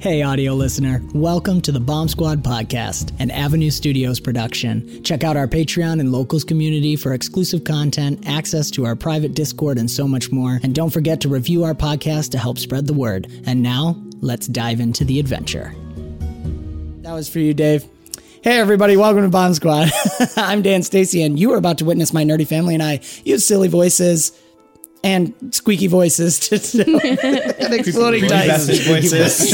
Hey, audio listener. Welcome to the Bomb Squad podcast, an Avenue Studios production. Check out our Patreon and locals community for exclusive content, access to our private Discord, and so much more. And don't forget to review our podcast to help spread the word. And now, let's dive into the adventure. That was for you, Dave. Hey, everybody. Welcome to Bomb Squad. I'm Dan Stacy, and you are about to witness my nerdy family and I use silly voices and squeaky voices to tell, and exploding dice voices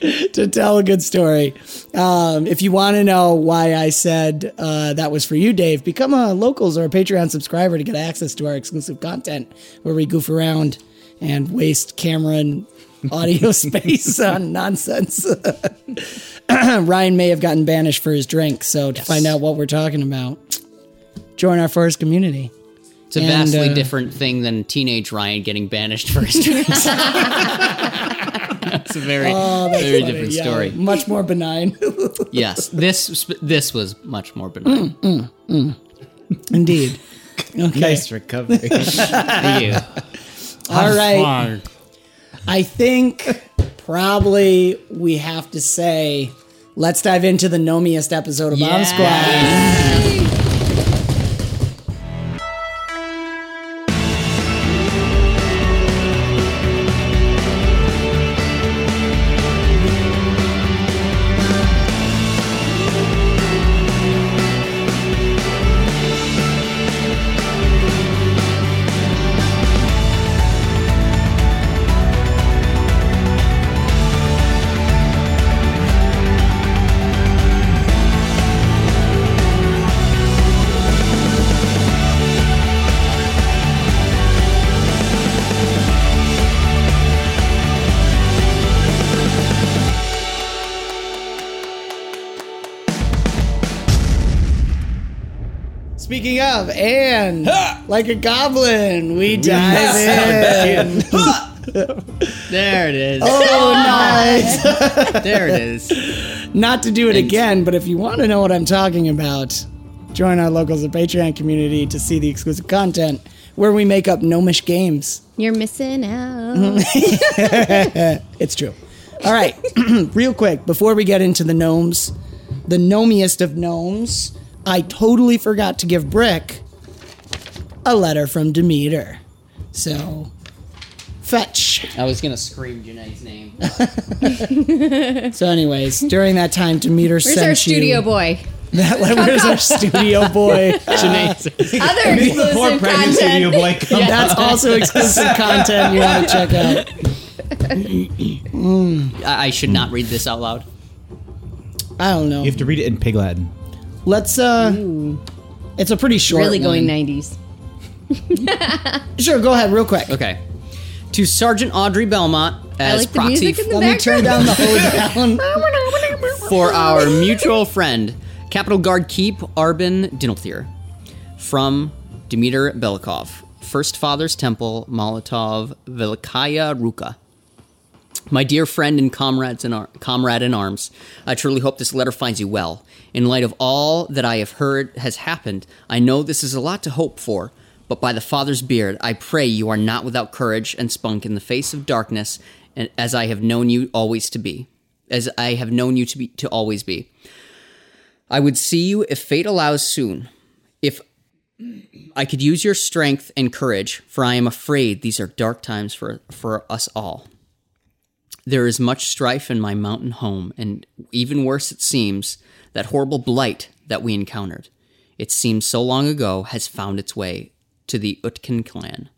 to tell a good story. Um, if you want to know why I said uh, that was for you, Dave, become a locals or a Patreon subscriber to get access to our exclusive content where we goof around and waste camera and audio space on nonsense. Ryan may have gotten banished for his drink, so to find out what we're talking about, join our first community. It's a And, vastly uh, different thing than teenage Ryan getting banished for his drinks. It's a very, Oh, very funny. different Yeah, story. much more benign. Yes, this this was much more benign. Mm, mm, mm. Indeed. Okay. Nice recovery. Thank you. All right. I think probably we have to say, let's dive into the nomiest episode of Bomb Squad. Speaking and like a goblin, we dive in. There it is. Oh, nice. There it is. Not to do it again, but if you want to know what I'm talking about, join our locals and Patreon community to see the exclusive content where we make up gnomish games. You're missing out. Mm-hmm. It's true. All right, real quick, before we get into the gnomes, the gnomiest of gnomes, I totally forgot to give Brick a letter from Demeter. So, fetch. I was gonna scream Janae's name. So, anyways, during that time, Demeter Where's sent our studio you. boy? That, letter. where's our studio boy? Janae's. Other Poor exclusive pregnant studio content. boy. Come That's also exclusive content you want to check out. I, I should not read this out loud. I don't know. You have to read it in Pig Latin. Let's. uh It's a pretty short. Really going one. 90s. Sure, go ahead, real quick. Okay. To Sergeant Audrey Belmont as like the proxy music in the Let me turn down the whole down. for our mutual friend, Capital Guard Keep Arbin Dinalthir, from Dmitry Belikov, First Father's Temple, Molotov, Velikaya Ruka. My dear friend and comrades in ar- comrade in arms, I truly hope this letter finds you well. In light of all that I have heard has happened, I know this is a lot to hope for, but by the Father's beard, I pray you are not without courage and spunk in the face of darkness, and as I have known you always to be, as I have known you to be to always be. I would see you if fate allows soon. If I could use your strength and courage, for I am afraid these are dark times for, for us all. There is much strife in my mountain home, and even worse it seems, that horrible blight that we encountered. It seems so long ago has found its way to the Utkin clan.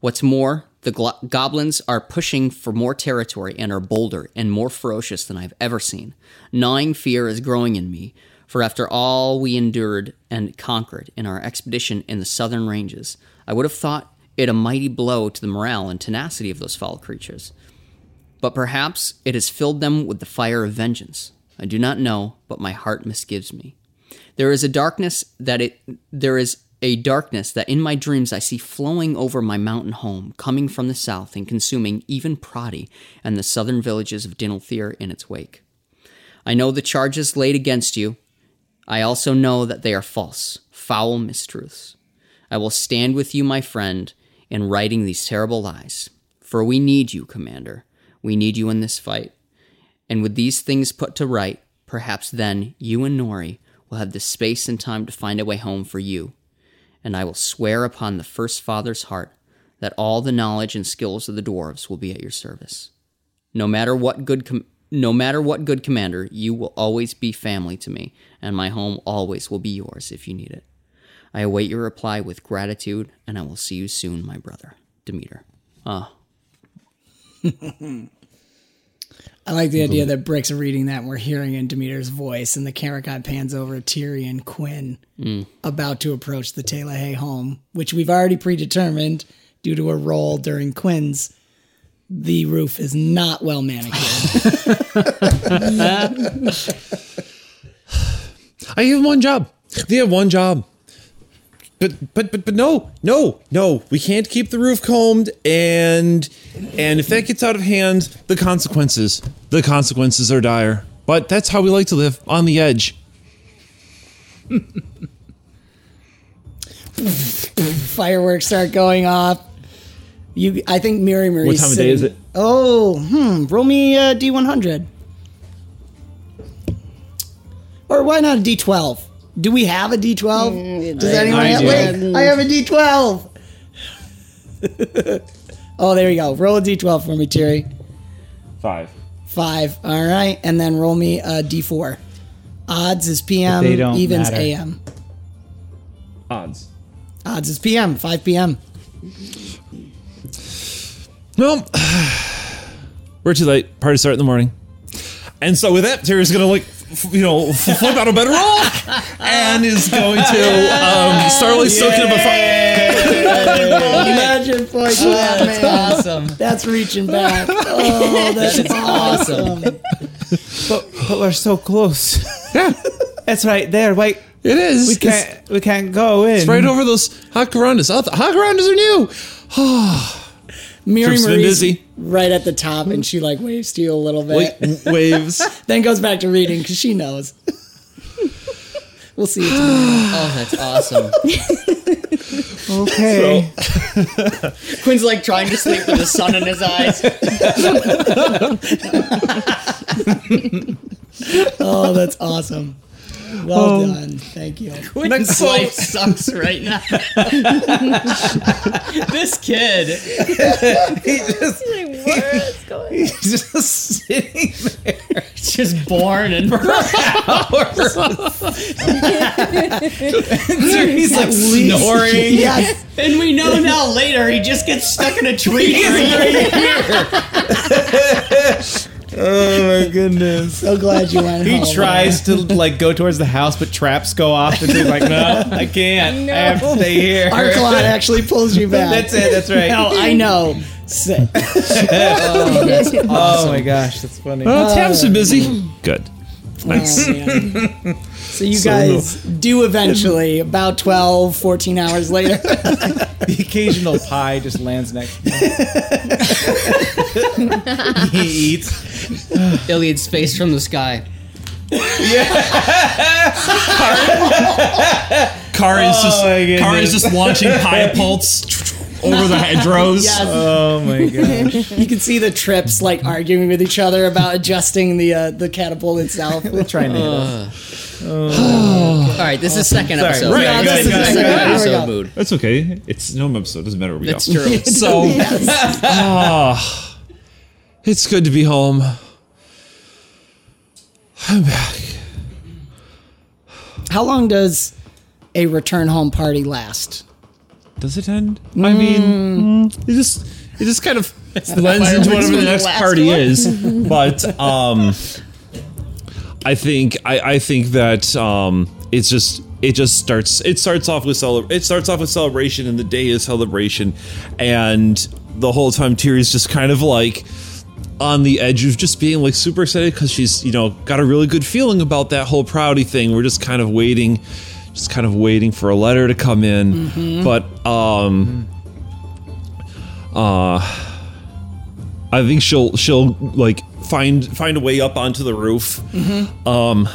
What's more, the glo- goblins are pushing for more territory and are bolder and more ferocious than I've ever seen. Gnawing fear is growing in me, for after all we endured and conquered in our expedition in the southern ranges, I would have thought it a mighty blow to the morale and tenacity of those foul creatures. But perhaps it has filled them with the fire of vengeance. I do not know, but my heart misgives me. There is a darkness that it there is a darkness that in my dreams I see flowing over my mountain home, coming from the south and consuming even Prodi and the southern villages of Dinalthir in its wake. I know the charges laid against you. I also know that they are false, foul mistruths. I will stand with you, my friend, in writing these terrible lies. For we need you, Commander. We need you in this fight. And with these things put to right, perhaps then you and Nori will have the space and time to find a way home for you. And I will swear upon the first father's heart that all the knowledge and skills of the dwarves will be at your service. No matter what good com- no matter what good commander, you will always be family to me, and my home always will be yours if you need it. I await your reply with gratitude, and I will see you soon, my brother, Demeter. Ah, I like the idea that Brick's reading that and we're hearing in Demeter's voice, and the camera kind pans over Tyrion Quinn mm. about to approach the Taylor Hay home, which we've already predetermined due to a roll during Quinn's. The roof is not well manicured. I give him one job. They have one job. But but but but no no no we can't keep the roof combed and and if that gets out of hand the consequences the consequences are dire but that's how we like to live on the edge Fireworks start going off. You, I think Miri Marie. What time of day is it? Oh, hmm. Roll me a D one hundred, or why not a D twelve? Do we have a D twelve? Mm, Does anyone I have? do. Wait, I have a D twelve. oh, there you go. Roll a D twelve for me, Terry. five Five. All right, and then roll me a D four. Odds is PM. They don't evens matter. AM. odds Odds is PM. Five PM. well we're too late party start in the morning and so with that Terry's gonna like f- you know flip out a better roll and is going to um, start like soaking up a fire Imagine points. that's awesome. That's reaching back. Oh, that's That is awesome. But, but we're so close. yeah It's right there. Wait, it is we It's- can't. We can't go in. It's right over those Hakarandas. Oh, the Hakarandas are new. Miri Trips been Marie's busy. right at the top, and she like waves to you a little bit. Wait, waves. Then goes back to reading because she knows. We'll see you tomorrow. Oh, that's awesome. Okay. Quinn's like trying to sleep with the sun in his eyes. Oh, that's awesome. Well um, done. Thank you. Quinn's life sucks right now. this kid. He's just sitting there. just born and He's like snoring. Yes. and we know now later he just gets stuck in a tree for a year. Oh my goodness. So glad you went He home. tries to like go towards the house, but traps go off, and he's like, "No, I can't. I have to stay here." Arclon actually pulls you back. That's it. That's right. No, I know. Sit. Oh my gosh, that's funny. Uh, well, Tam's been busy. Good. Nice. Oh, man. So you So- guys do eventually, about 12, 14 hours later. The occasional pie just lands next. to him. he eats. Iliad's face from the sky. Yeah. Car is just Oh, my car is just launching piopults over the hedgerows. Yes. Oh my gosh. You can see the trips like arguing with each other about adjusting the uh, the catapult itself. We're trying to hit us. All right, this is second Sorry. episode. Right, Yeah, good, this is good, the good. second Second There we episode go. mood. That's okay. It's no episode. Doesn't matter where we That's go. true. So, ah, It's good to be home. I'm back. How long does a return home party last? Does it end? I mean, mm, it just it just kind of blends into whatever the next party is. But um, I think I, I think that um, it's just it just starts it starts off with cele- it starts off with celebration and the day is celebration, and the whole time Tiri's just kind of like on the edge of just being like super excited because she's you know got a really good feeling about that whole proudy thing. We're just kind of waiting, just kind of waiting for a letter to come in, but um, uh, I think she'll she'll like find find a way up onto the roof. Mm-hmm. Um,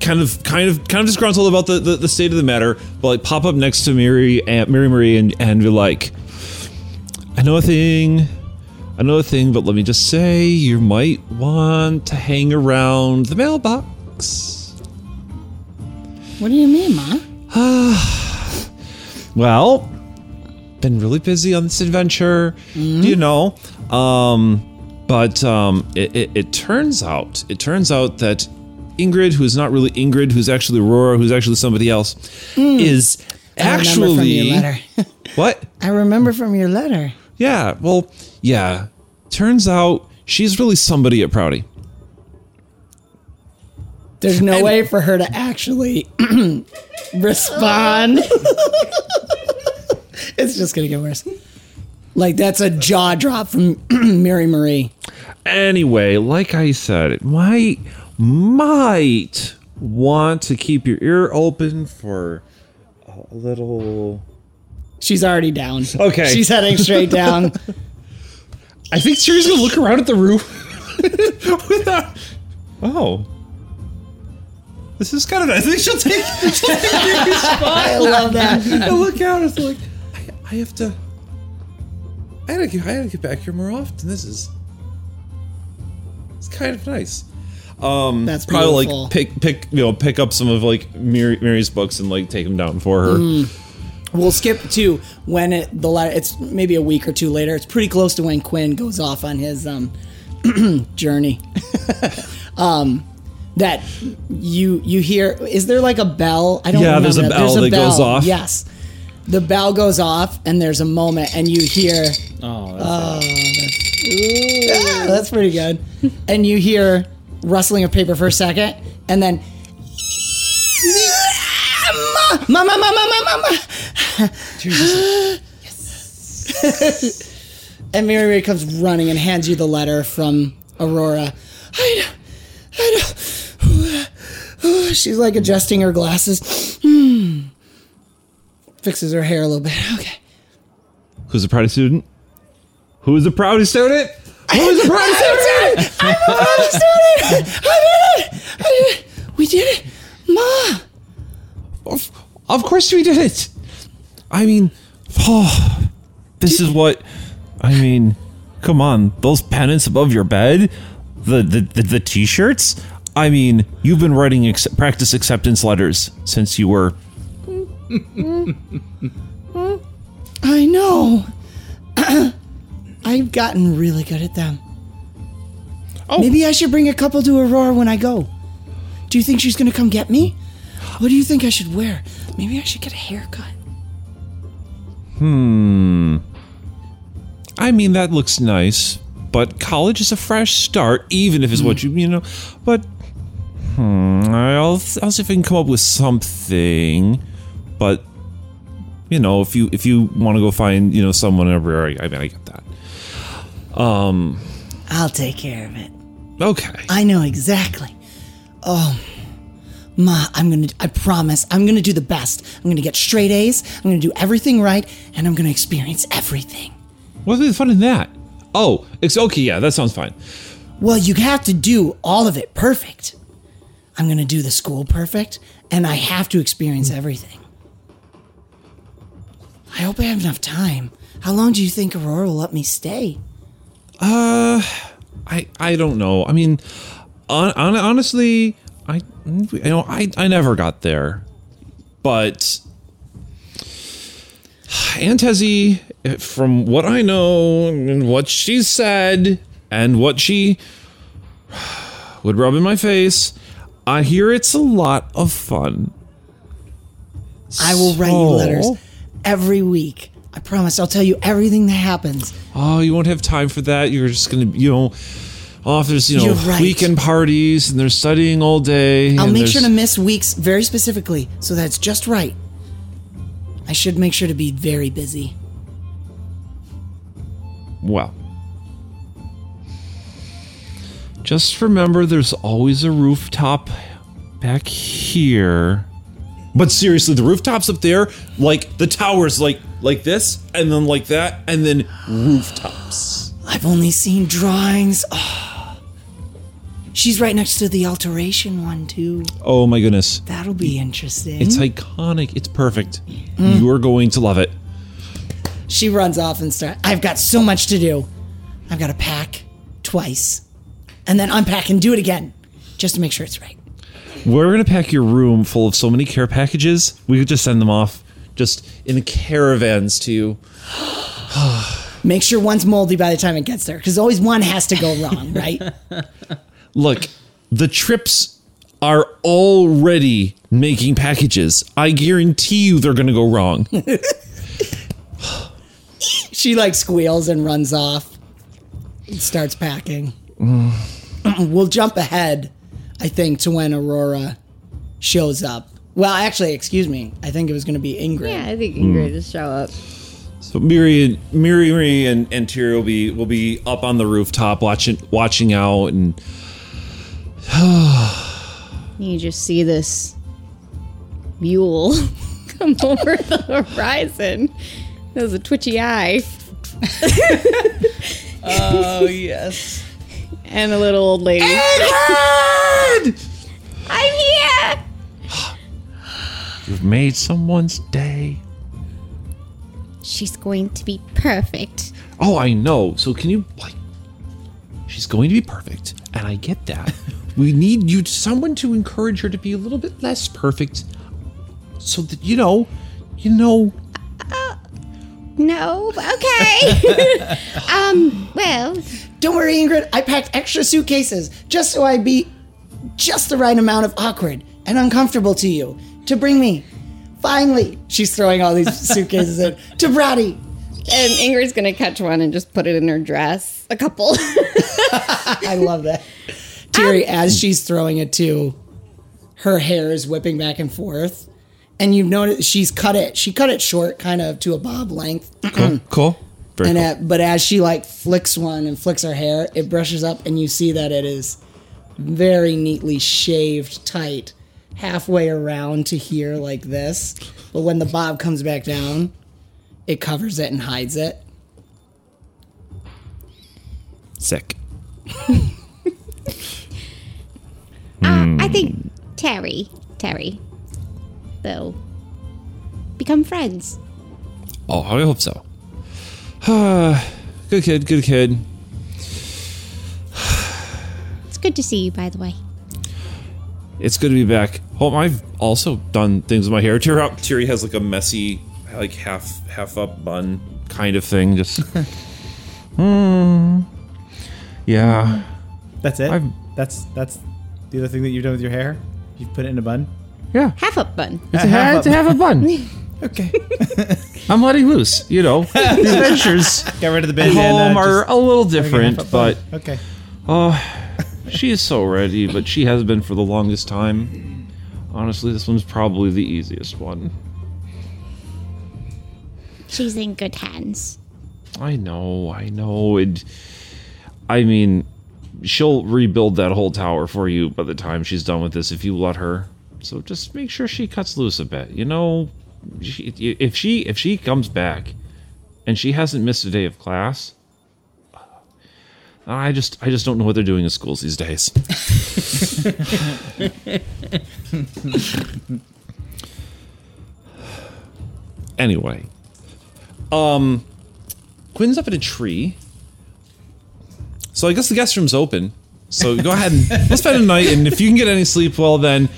kind of kind of kind of disgruntled about the, the, the state of the matter, but like pop up next to Mary and Mary Marie and and be like, I know a thing. I know a thing, but let me just say you might want to hang around the mailbox. What do you mean, Ma? Well, been really busy on this adventure, you mm-hmm. know. Um, but um, it, it, it turns out, it turns out that Ingrid, who is not really Ingrid, who's actually Aurora, who's actually somebody else, is I remember from actually your letter. what? I remember from your letter. Yeah, well, yeah. Turns out she's really somebody at Prouty. There's no way for her to actually respond. it's just gonna get worse. Like that's a jaw drop from Mary Marie. Anyway, like I said, it might might want to keep your ear open for a little. She's already down. Okay. She's heading straight down. I think Siri's gonna look around at the roof. Without- oh, this is kind of. I think she'll take. She'll take Mary's spot. I love that. I look out. It's like I, I have to. I gotta get. I gotta get back here more often. This is. It's kind of nice. Um, That's probably beautiful. like pick pick you know pick up some of like Mary, Mary's books and like take them down for her. Mm. We'll skip to when it the letter. It's maybe a week or two later. It's pretty close to when Quinn goes off on his um journey. um, that you you hear. Is there like a bell? I don't. Yeah, remember. there's a bell that goes off. Yes, the bell goes off, and there's a moment, and you hear. Oh, that's Yeah, that's pretty good. And you hear rustling of paper for a second, and then. Mama, mama, mama, mama. Yes. And Mary Mary comes running and hands you the letter from Aurora. I, know I don't. She's like adjusting her glasses. Hmm. Fixes her hair a little bit. Okay. Who's the Proudy student? Who's the Proudy student? Who's the Proudy student? I'm a proud student. I did it. I did it. We did it, Ma. Of, of course we did it. I mean, oh, this is what. I mean, come on, those pennants above your bed, the the the, the t-shirts. I mean, you've been writing ex- practice acceptance letters since you were. I know. I've gotten really good at them. Oh. Maybe I should bring a couple to Aurora when I go. Do you think she's gonna come get me? What do you think I should wear? Maybe I should get a haircut. Hmm. I mean, that looks nice, but college is a fresh start, even if it's what you you know. But hmm, I'll I'll see if I can come up with something. But you know, if you if you want to go find you know someone over, I, I mean, I get that. Um, I'll take care of it. Okay. I know exactly. Oh, Ma, I'm gonna, I promise, I'm gonna do the best. I'm gonna get straight A's, I'm gonna do everything right, and I'm gonna experience everything. What's the fun in that? Oh, it's okay. Yeah, that sounds fine. Well, you have to do all of it perfect. I'm gonna do the school perfect, and I have to experience everything. I hope I have enough time. How long do you think Aurora will let me stay? Uh, I I don't know. I mean, on, on, honestly, I you know I I never got there, but Aunt Hezzy, from what I know and what she said and what she would rub in my face, I hear it's a lot of fun. I will write you letters every week. I promise. I'll tell you everything that happens. Oh, you won't have time for that. You're just gonna, you know, if there's you know right. weekend parties and they're studying all day. I'll make sure to miss weeks very specifically, so that's just right. I should make sure to be very busy. Well, just remember there's always a rooftop back here. But seriously, the rooftops up there, like the towers, like like this, and then like that, and then rooftops. I've only seen drawings. Ah. She's right next to the alteration one too. Oh my goodness, That'll be interesting. it's iconic. It's perfect. You're going to love it. she runs off and starts. I've got so much to do. I've got to pack twice, and then unpack and do it again, just to make sure it's right. We're gonna pack your room full of so many care packages. We could just send them off, just in caravans to you. Make sure one's moldy by the time it gets there, because always one has to go wrong, right? Look, the trips are already making packages. I guarantee you they're going to go wrong. she like squeals and runs off and starts packing. Mm. we'll jump ahead, I think, to when Aurora shows up. Well, actually, excuse me. I think it was going to be Ingrid. Yeah, I think Ingrid will show up. So Miri and Miri, Miri and, and Tyr will be will be up on the rooftop watching watching out and You just see this mule come over the horizon. There's a twitchy eye Oh yes. And a little old lady. I'm here. you've made someone's day. She's going to be perfect. Oh, I know. So can you like She's going to be perfect, and I get that. we need you someone to encourage her to be a little bit less perfect so that you know, you know, No, okay. um, well, Don't worry, Ingrid. I packed extra suitcases just so I'd be just the right amount of awkward and uncomfortable to you to bring me. Finally, she's throwing all these suitcases in to Brady. and Ingrid's gonna catch one and just put it in her dress. A couple. I love that. Terry, um, as she's throwing it to, her hair is whipping back and forth. And you've noticed she's cut it. She cut it short, kind of to a bob length. cool, cool. Very And cool. at, but as she like flicks one and flicks her hair, it brushes up, and you see that it is very neatly shaved tight, halfway around to here like this. But when the bob comes back down, it covers it and hides it. Sick. Uh, I think Terry, Terry, will become friends. Oh, I hope so. good kid, good kid. It's good to see you, by the way. It's good to be back. Oh, I've also done things with my hair. Terry, Terry has like a messy, like half half up bun kind of thing. Just, hmm. Yeah. That's it. I've- That's that's the other thing that you've done with your hair. You've put it in a bun. Yeah. Half up bun. It's a, ha- it's a half a bun. Okay. I'm letting loose. You know, the adventures Got rid of the at bandana. Uh, home are just a little different, half a bun. but okay. Oh, she is so ready. But she has been for the longest time. Honestly, this one's probably the easiest one. She's in good hands. I know, I know. It. I mean, she'll rebuild that whole tower for you by the time she's done with this if you let her. So just make sure she cuts loose a bit. You know, if she if she comes back and she hasn't missed a day of class, I just I just don't know what they're doing in schools these days. anyway, um, Quinn's up in a tree. So I guess the guest room's open. So go ahead and let's spend a night, and if you can get any sleep, well then,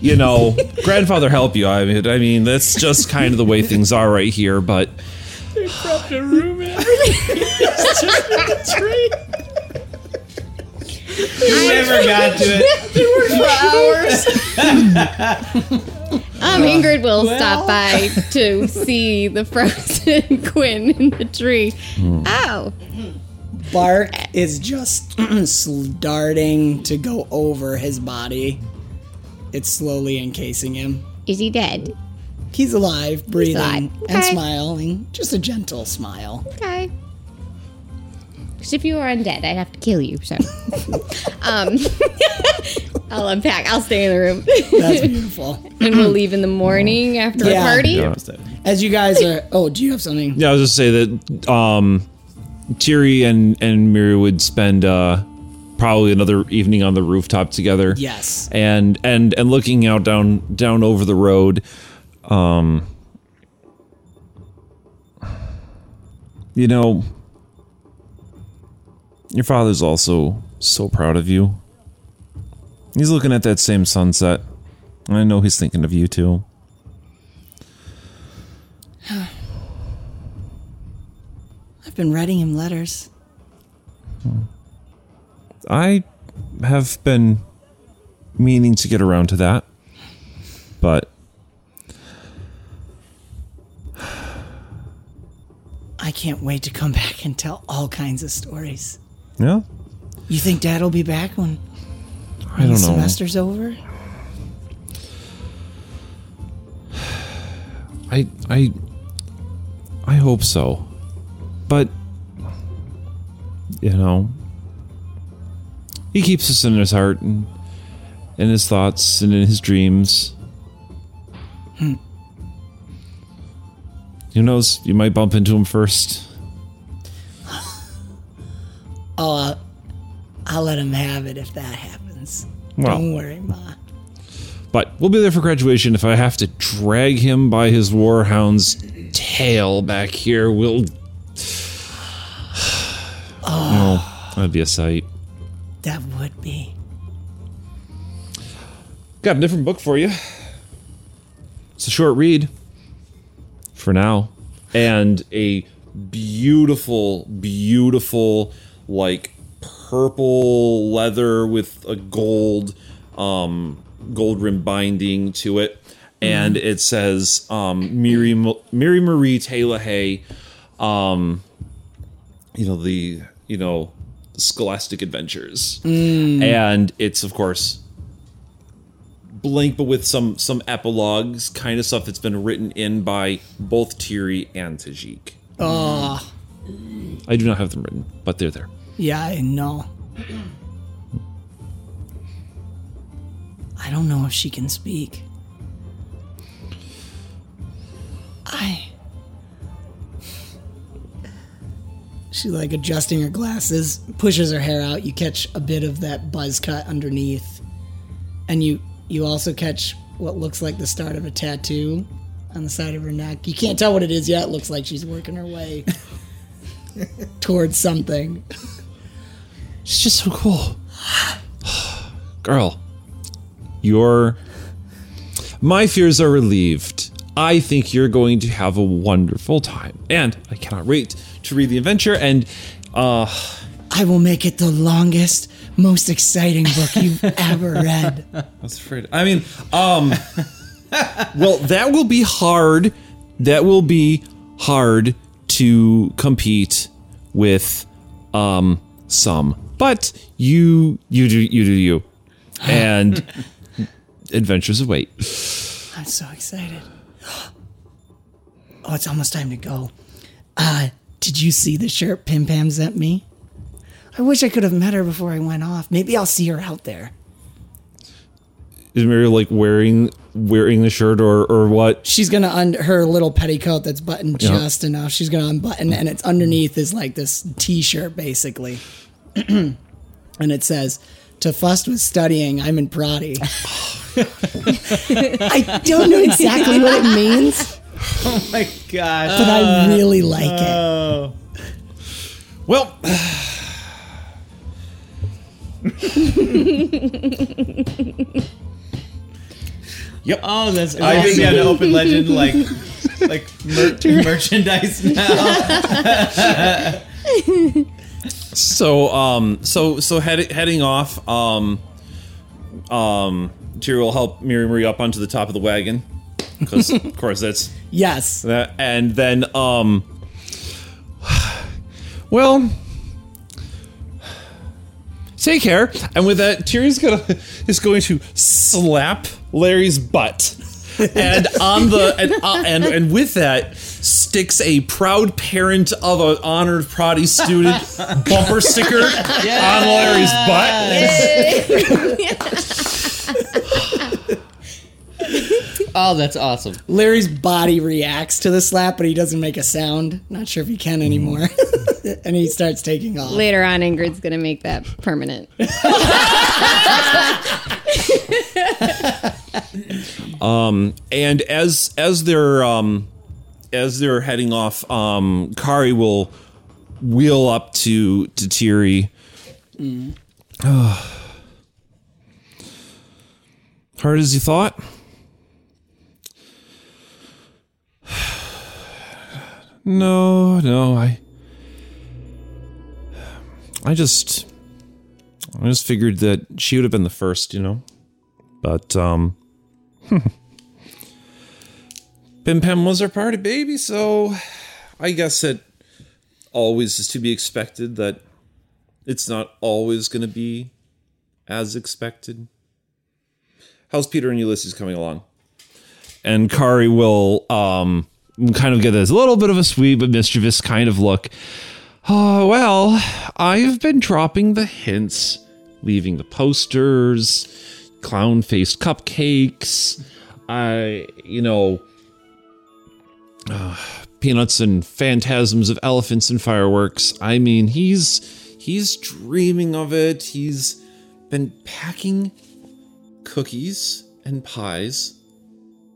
you know, grandfather help you. I mean, I mean that's just kind of the way things are right here. But bankrupt a room and everything. It's just in the tree. You never got to it. They worked for hours. Um, Ingrid will stop by to see the frozen Quinn in the tree. Oh, Bark is just starting to go over his body. It's slowly encasing him. is he dead? He's alive, breathing, alive. and smiling. Just a gentle smile. Okay. Because if you were undead, I'd have to kill you. So, um, I'll unpack. I'll stay in the room, That's beautiful. and we'll leave in the morning after Yeah. the party. Yeah. As you guys are. Oh, do you have something? Yeah, I was just say that um, Tiri and and Miri would spend uh, probably another evening on the rooftop together. Yes. and and and looking out down down over the road. Um, you know, your father's also so proud of you. He's looking at that same sunset. and I know he's thinking of you too. I've been writing him letters. I have been meaning to get around to that, but I can't wait to come back and tell all kinds of stories. yeah, You think Dad'll be back when, I when don't the know. semester's over? I I I hope so. But you know, he keeps us in his heart and in his thoughts and in his dreams. Who knows? You might bump into him first. I'll, uh, I'll let him have it if that happens. Well. Don't worry, Ma. But we'll be there for graduation. If I have to drag him by his warhound's tail back here, we'll. Oh, that'd be a sight. That would be. Got a different book for you. It's a short read for now, and a beautiful, beautiful, like purple leather with a gold, um, gold rim binding to it, and it says um, Miri Miri Marie Taylor Hay, um, you know the you know Scholastic Adventures, mm. and it's of course blank but with some some epilogues kind of stuff that's been written in by both Tiri and Tajik. Oh, I do not have them written, but they're there. yeah, I know. I don't know if she can speak. I. She like adjusting her glasses, pushes her hair out. You catch a bit of that buzz cut underneath, and you you also catch what looks like the start of a tattoo on the side of her neck. You can't tell what it is yet. It looks like she's working her way towards something. She's just so cool. Girl, your my fears are relieved. I think you're going to have a wonderful time. And I cannot wait to read the adventure and uh I will make it the longest, most exciting book you've ever read. I was afraid. I mean, um well, that will be hard. That will be hard to compete with um some. But you you do you do you. And adventures await. I'm so excited. Oh, it's almost time to go. Uh, did you see the shirt Pim Pam sent me? I wish I could have met her before I went off. Maybe I'll see her out there. Is Mary like wearing wearing the shirt or or what? She's gonna un- her little petticoat that's buttoned Yeah. just enough. She's gonna unbutton, and it's underneath is like this T-shirt basically, and it says, "To fuss with studying, I'm in Prati." I don't know exactly what it means, Oh my gosh. but I really like it. Oh. Well, yep. Oh, that's. I think we had an open legend like like mer- merchandise now. So um so so head, heading off um um Tyr will help Miri Marie up onto the top of the wagon because of course that's Yes. and then um well take care and with that Tyrion's gonna is going to slap Larry's butt and on the and, uh, and and with that sticks a proud parent of an honored Prodi student bumper sticker on Larry's butt. Oh, that's awesome. Larry's body reacts to the slap, but he doesn't make a sound. Not sure if he can anymore. and he starts taking off. Later on, Ingrid's gonna make that permanent. um, and as as they're um as they're heading off um kari will wheel up to to Tiri. hard as you thought no no i i just i just figured that she would have been the first you know but um Pim Pam was our party baby, so I guess it always is to be expected that it's not always going to be as expected. How's Peter and Ulysses coming along? And Kari will um kind of get this little bit of a sweet but mischievous kind of look. Oh, well, I've been dropping the hints, leaving the posters, clown faced cupcakes. I, you know, uh, peanuts and phantasms of elephants and fireworks. I mean, he's he's dreaming of it. He's been packing cookies and pies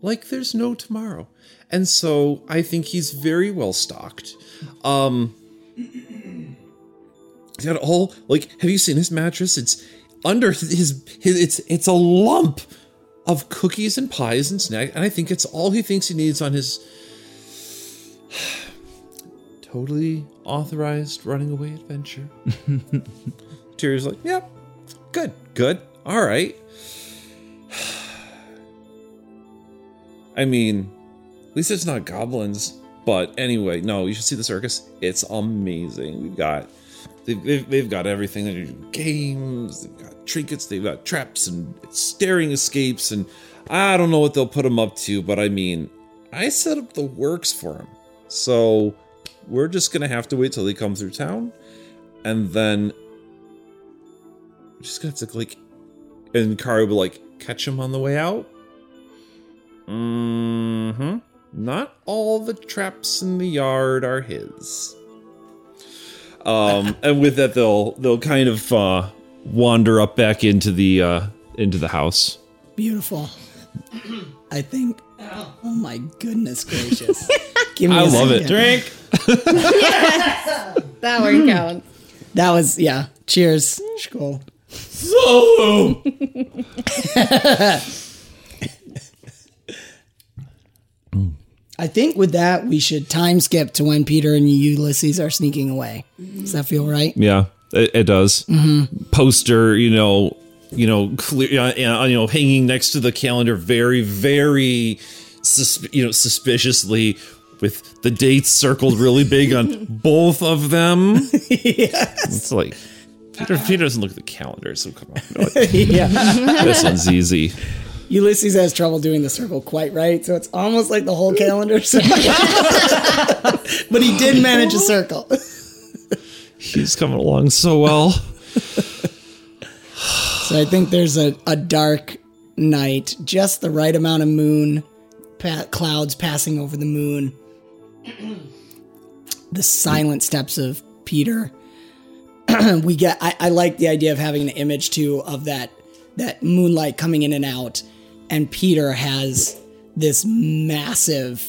like there's no tomorrow. And so I think he's very well stocked. Um He's got all like have you seen his mattress? It's under his, his it's it's a lump of cookies and pies and snacks, and I think it's all he thinks he needs on his totally authorized running away adventure. Tyrion's like, yep, good, good, all right. I mean, at least it's not goblins. But anyway, no, you should see the circus. It's amazing. We've got they've, they've, they've got everything. They do games, they've got trinkets, they've got traps and staring escapes, and I don't know what they'll put them up to, but I mean, I set up the works for them. So we're just gonna have to wait till they come through town, and then we're just gonna have to like, and Kari will like catch him on the way out. Mm-hmm. Not all the traps in the yard are his. Um, and with that, they'll they'll kind of uh, wander up back into the uh, into the house. Beautiful. I think. Oh my goodness gracious! Give me I a love it. second. Drink. That worked out. That was yeah. Cheers. Skål. So. I think with that we should time skip to when Peter and Ulysses are sneaking away. Does that feel right? Yeah, it, it does. Poster, you know, you know, clear, uh, uh, you know, hanging next to the calendar, very, very, sus- you know, suspiciously, with the dates circled really big on both of them. yes. It's like Peter. Peter doesn't look at the calendar, so come on, no, Yeah. this one's easy. Ulysses has trouble doing the circle quite right, so it's almost like the whole calendar. but he did manage a circle. He's coming along so well. So I think there's a, a dark night, just the right amount of moon, pa- clouds passing over the moon. the silent steps of Peter. we get. I, I like the idea of having an image too of that that moonlight coming in and out, and Peter has this massive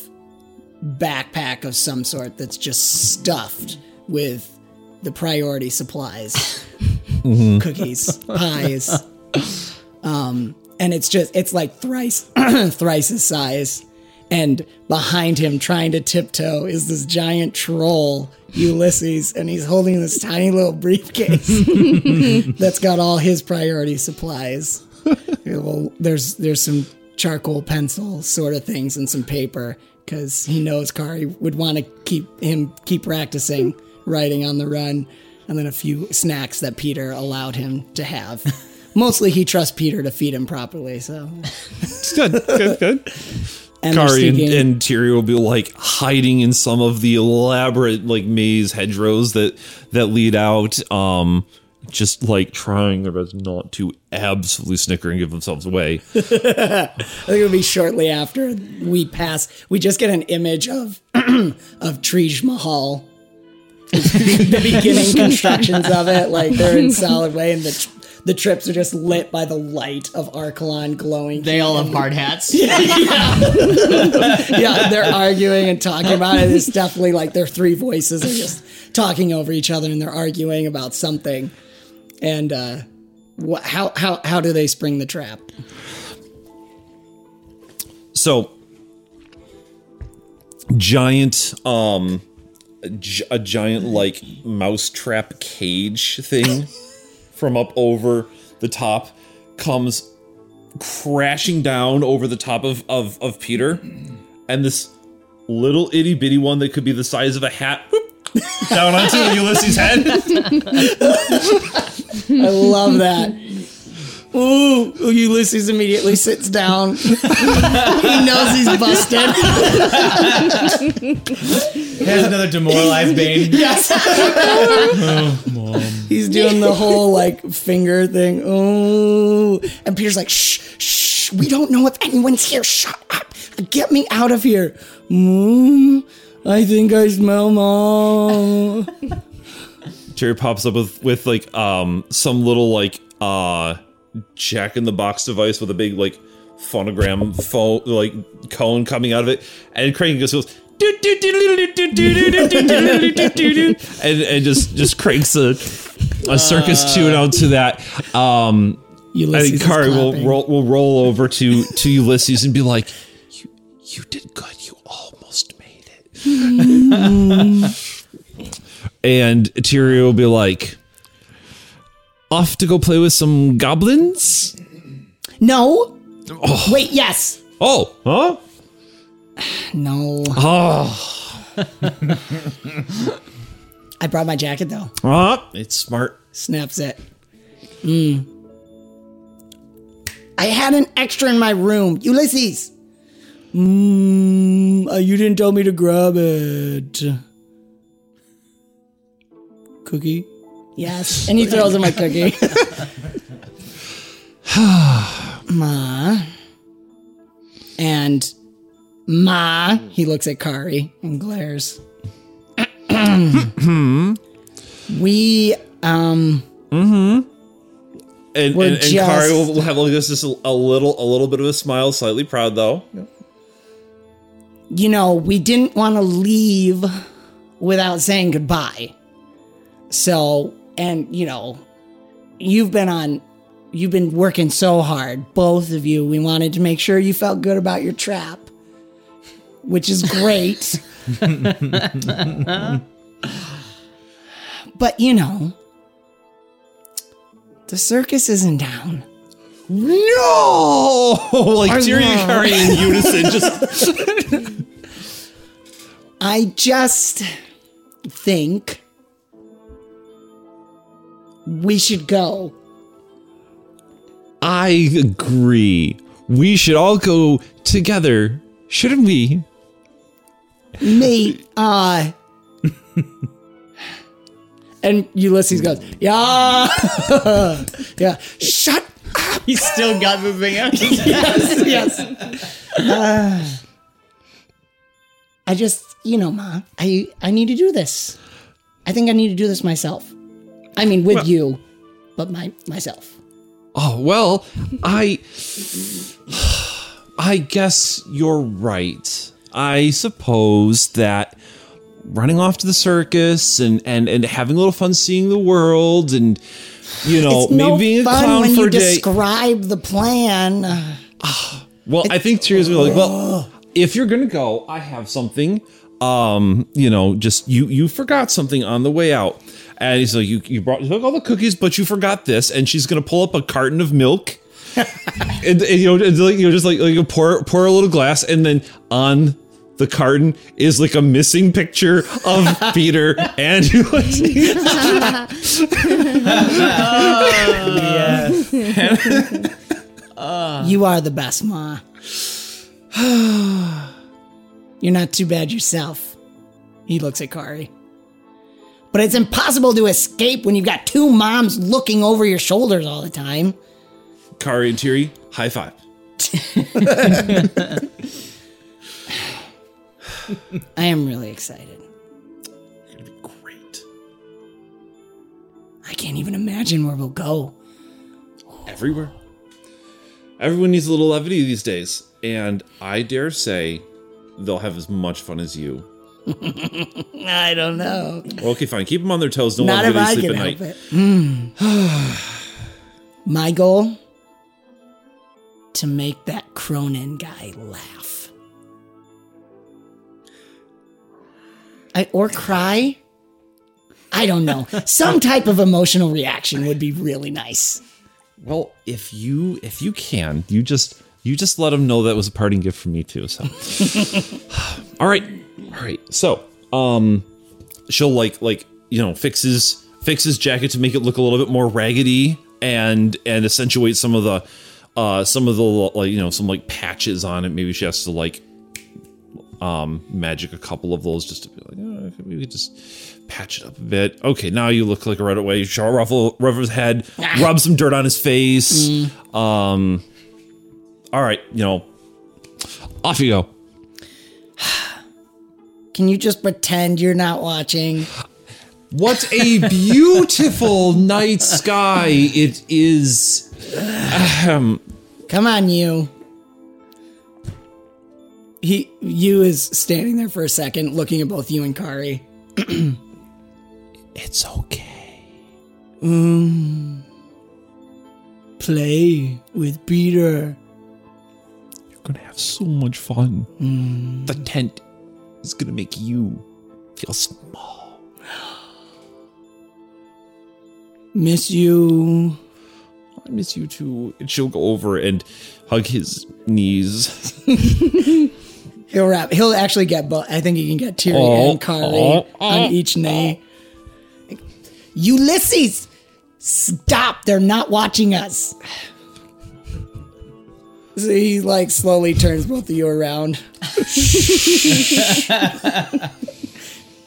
backpack of some sort that's just stuffed with the priority supplies cookies, pies. Um, and it's just it's like thrice thrice his size. And behind him, trying to tiptoe, is this giant troll, Ulysses, and he's holding this tiny little briefcase that's got all his priority supplies. well, there's there's some charcoal pencil sort of things and some paper because he knows Kari would want to keep him keep practicing writing on the run, and then a few snacks that Peter allowed him to have. Mostly, he trusts Peter to feed him properly. So, It's good, good, good. and Kari and, and Tyrion will be like hiding in some of the elaborate like maze hedgerows that that lead out. Um, just like trying their best not to absolutely snicker and give themselves away. I think it'll be shortly after we pass. We just get an image of of Trij Mahal, the beginning constructions of it. Like they're in solid way, and the the trips are just lit by the light of Archelon glowing. They all have hard hats. yeah, they're arguing and talking about it. It's definitely like their three voices are just talking over each other, and they're arguing about something. And uh, wh- how how how do they spring the trap? So, giant, um, a giant like mousetrap cage thing from up over the top comes crashing down over the top of of, of Peter, and this little itty bitty one that could be the size of a hat. whoop, Down onto Ulysses' head. I love that. Ooh, Ulysses immediately sits down. he knows he's busted. There's another demoralized Bane. Yes. He's doing the whole like finger thing. Ooh. And Peter's like, shh, shh, we don't know if anyone's here. Shut up. Get me out of here. Mm, I think I smell mom. Jerry pops up with with like um some little like uh Jack in the Box device with a big like phonogram phone like cone coming out of it, and Crane just goes. and and just just cranks a a circus uh, tune onto that. Um, Ulysses I think Kari will roll will roll over to to Ulysses and be like, "You you did good. You almost made it." And Tyrion will be like, "Off to go play with some goblins." No. Wait, yes. Oh, huh? No. Oh, I brought my jacket though. ah, it's smart. Snaps it. Mm. I had an extra in my room. Ulysses! Mmm, uh, you didn't tell me to grab it. Cookie? Yes. And he throws him a cookie. Ma. And Ma, he looks at Kari and glares. we, um, And and, We're and Kari just- will have like this just a little a little bit of a smile, slightly proud though. you know, we didn't want to leave without saying goodbye. So, and you know, you've been on, you've been working so hard, both of you. We wanted to make sure you felt good about your trap, which is great. but you know, the circus isn't down. No, like Tyrion and in unison, just I just think we should go. I agree. We should all go together, shouldn't we? Mate, uh. and Ulysses goes, Yeah. yeah. Shut up. He's still got the thing out. yes, yes. Uh, I just, you know, Ma, I, I need to do this. I think I need to do this myself. I mean, with you, but my myself. Oh, well, I I guess you're right. I suppose that running off to the circus and and and having a little fun seeing the world and you know, it's maybe no being a fun clown when for you a day. describe the plan. Well, I think Tyrion's gonna be like, well, if you're gonna go, I have something. Um, you know, just you you forgot something on the way out. And he's like, you you brought you took all the cookies, but you forgot this. And she's gonna pull up a carton of milk. and, and, you know, it's like, you know, just like, like you pour pour a little glass, and then on the carton is like a missing picture of Peter and Ulysses. You are the best, Ma. You're not too bad yourself. He looks at Kari. But it's impossible to escape when you've got two moms looking over your shoulders all the time. Kari and Tiri, high five. I am really excited. It'll be great. I can't even imagine where we'll go. Everywhere. Everyone needs a little levity these days, and I dare say they'll have as much fun as you. I don't know. Okay, fine. Keep them on their toes. Don't Not let them sleep at night. it. Mm. My goal to make that Cronin guy laugh. I, or cry. I don't know. Some type of emotional reaction would be really nice. Well, if you if you can, you just you just let them know that was a parting gift from me too. So, all right, all right. So, um, she'll like like you know fixes fixes jacket to make it look a little bit more raggedy and and accentuate some of the uh some of the like you know some like patches on it. Maybe she has to like um magic a couple of those just to be like oh, maybe we could just patch it up a bit okay now you look like a right away Shaw ruffle rub his head rub some dirt on his face um all right you know off you go Can you just pretend you're not watching? what a beautiful night sky it is Come on, you. He, you is standing there for a second, looking at both you and Kari. it's okay um, Play with Peter. you're gonna have so much fun hmm. the tent is gonna make you feel small Miss you. I miss you too. And she'll go over and hug his knees. He'll wrap. He'll actually get both. I think he can get Tyrion Oh, and Kari oh, on oh, each oh. knee. Ulysses, stop! They're not watching us. So he like slowly turns both of you around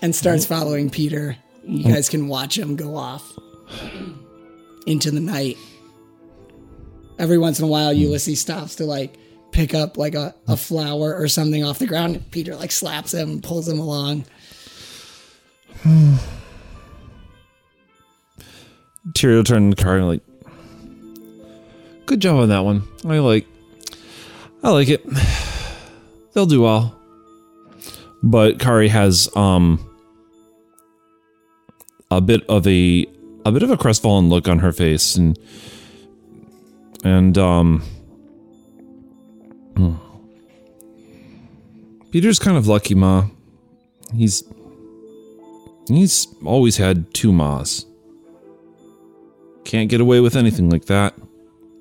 and starts following Peter. You oh. guys can watch him go off into the night. Every once in a while, Ulysses stops to like pick up like a, a flower or something off the ground. Peter like slaps him and pulls him along. Tyrion turned to Kari and like, good job on that one. I like, I like it. They'll do well. But Kari has um a bit of a a bit of a crestfallen look on her face and and um hmm. Peter's kind of lucky, Ma. He's he's always had two Ma's. Can't get away with anything like that.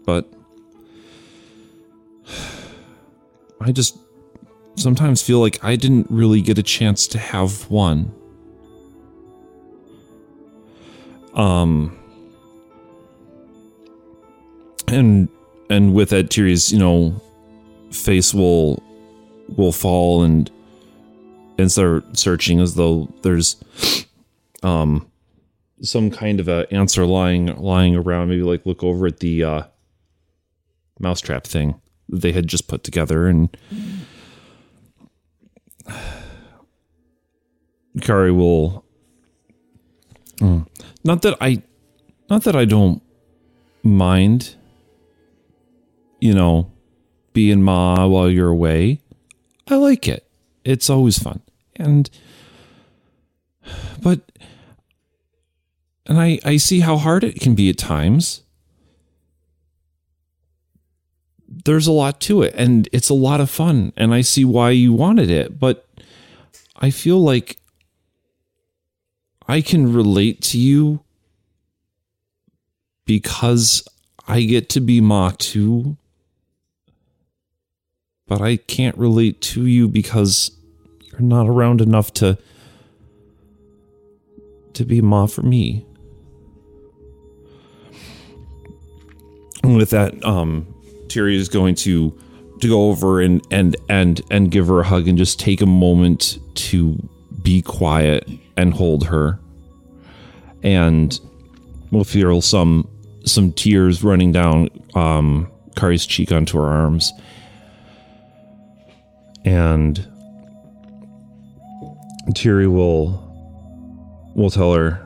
But I just sometimes feel like I didn't really get a chance to have one. Um and and with that Tyrion's, you know, face will will fall and and start searching as though there's um some kind of a answer lying lying around maybe like look over at the uh mousetrap thing they had just put together and Kari will Mm. not that I not that I don't mind you know being ma while you're away I like it it's always fun and but and I, I see how hard it can be at times. There's a lot to it and it's a lot of fun and I see why you wanted it, but I feel like I can relate to you because I get to be Ma too. But I can't relate to you because you're not around enough to to be Ma for me. And with that, um, Tyria is going to to go over and and and and give her a hug and just take a moment to be quiet and hold her. And we'll feel some some tears running down um, Kari's cheek onto her arms. And Tiri will will tell her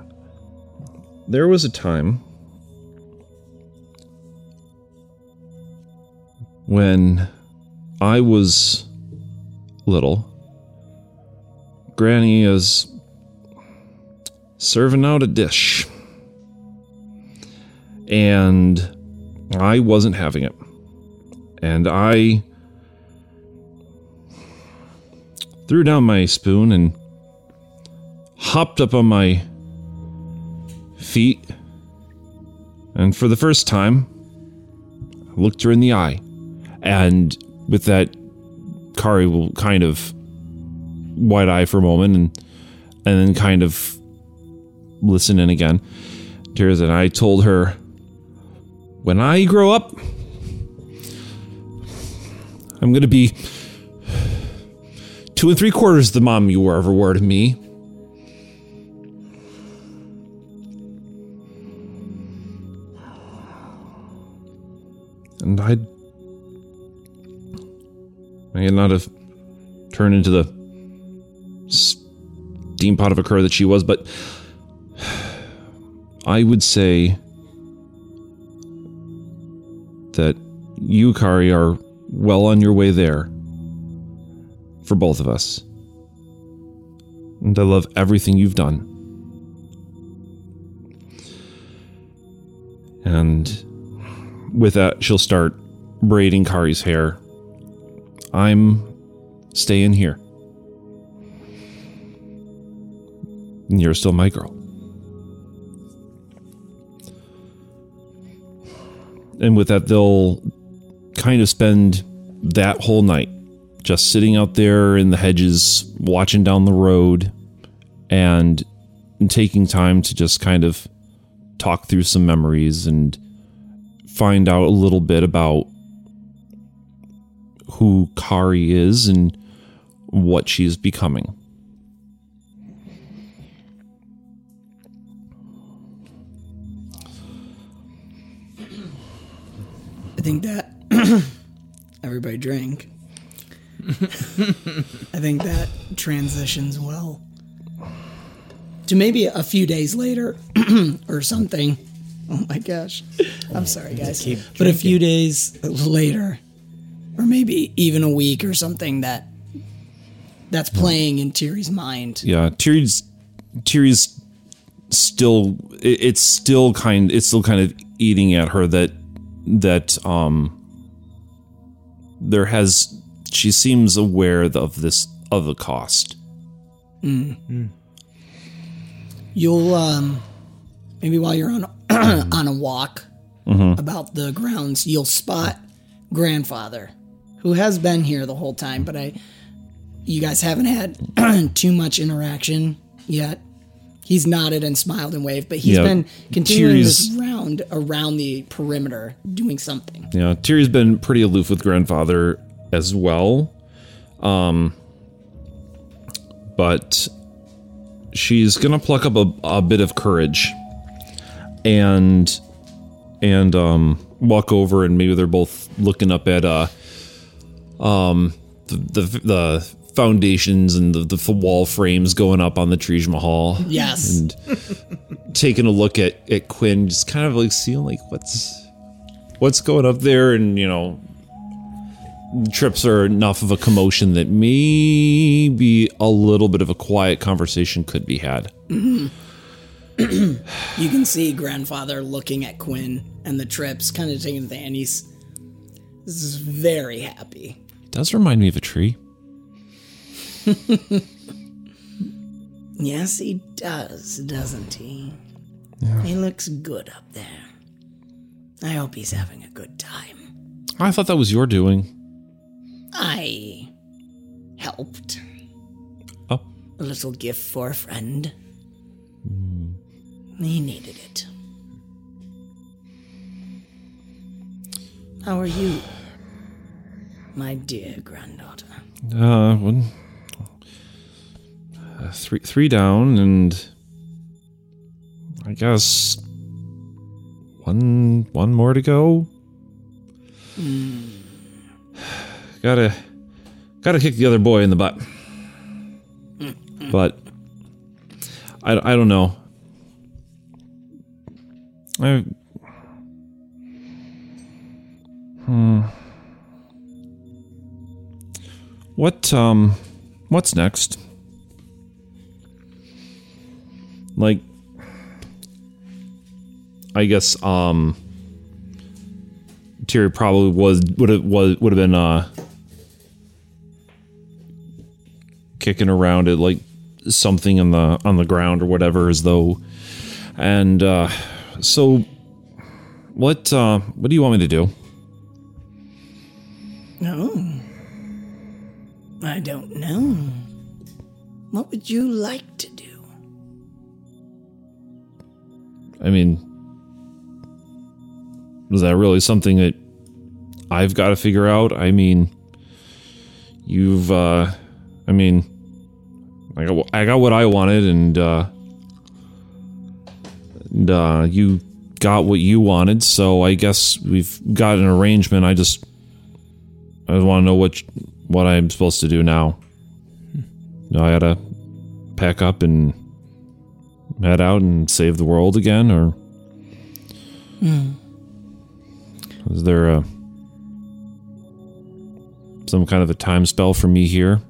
there was a time when I was little. Granny is serving out a dish. And I wasn't having it. And I threw down my spoon and hopped up on my feet. And for the first time, looked her in the eye. And with that, Kari will kind of wide eye for a moment and and then kind of listen in again. Tears and I told her when I grow up I'm gonna be two and three quarters the mom you were ever were to me. And I'd may not have turned into the steam pot of a cur that she was, but I would say that you, Kari, are well on your way there for both of us. And I love everything you've done. And with that, she'll start braiding Kari's hair I'm staying here. And you're still my girl. And with that, they'll kind of spend that whole night just sitting out there in the hedges, watching down the road, and taking time to just kind of talk through some memories and find out a little bit about who Kari is and what she is becoming. I think that everybody drank. I think that transitions well to maybe a few days later or something. Oh my gosh. I'm sorry, guys. But a few days later, or maybe even a week or something that that's playing in Tiri's mind. Yeah, Tiri's Tiri's still it, it's still kind it's still kind of eating at her that that um there has she seems aware of this of the cost. You'll um maybe while you're on on a walk about the grounds, you'll spot grandfather who has been here the whole time, but I you guys haven't had too much interaction yet. He's nodded and smiled and waved, but he's Yeah. been continuing this round around the perimeter doing something. Yeah, Tiri's been pretty aloof with grandfather as well. Um but she's gonna pluck up a, a bit of courage and and um walk over and maybe they're both looking up at uh um the the, the foundations and the, the wall frames going up on the Trij Mahal Yes. and taking a look at at Quinn, just kind of like seeing like what's what's going up there, and you know, trips are enough of a commotion that maybe a little bit of a quiet conversation could be had. You can see grandfather looking at Quinn and the trips, kind of taking the and he's is very happy. It does remind me of a tree. Yes, he does, doesn't he? He looks good up there. I hope he's having a good time. I thought that was your doing. I helped. Oh, A little gift for a friend. Hmm. He needed it. How are you, my dear granddaughter? uh, one, uh, three, three down, and I guess one, one more to go. Gotta, gotta kick the other boy in the butt. But I, I don't know. I. Hmm. What um what's next? Like I guess um Terry probably was would have was would have been uh kicking around at like something on the on the ground or whatever as though and uh so what uh what do you want me to do? No. I don't know. What would you like to do? I mean, is that really something that I've got to figure out? I mean, you've, uh, I mean, I got, I got what I wanted, and, uh, and, uh, you got what you wanted, so I guess we've got an arrangement. I just, I just want to know what, what I'm supposed to do now. No, I gotta pack up and head out and save the world again, or hmm. is there a some kind of a time spell for me here?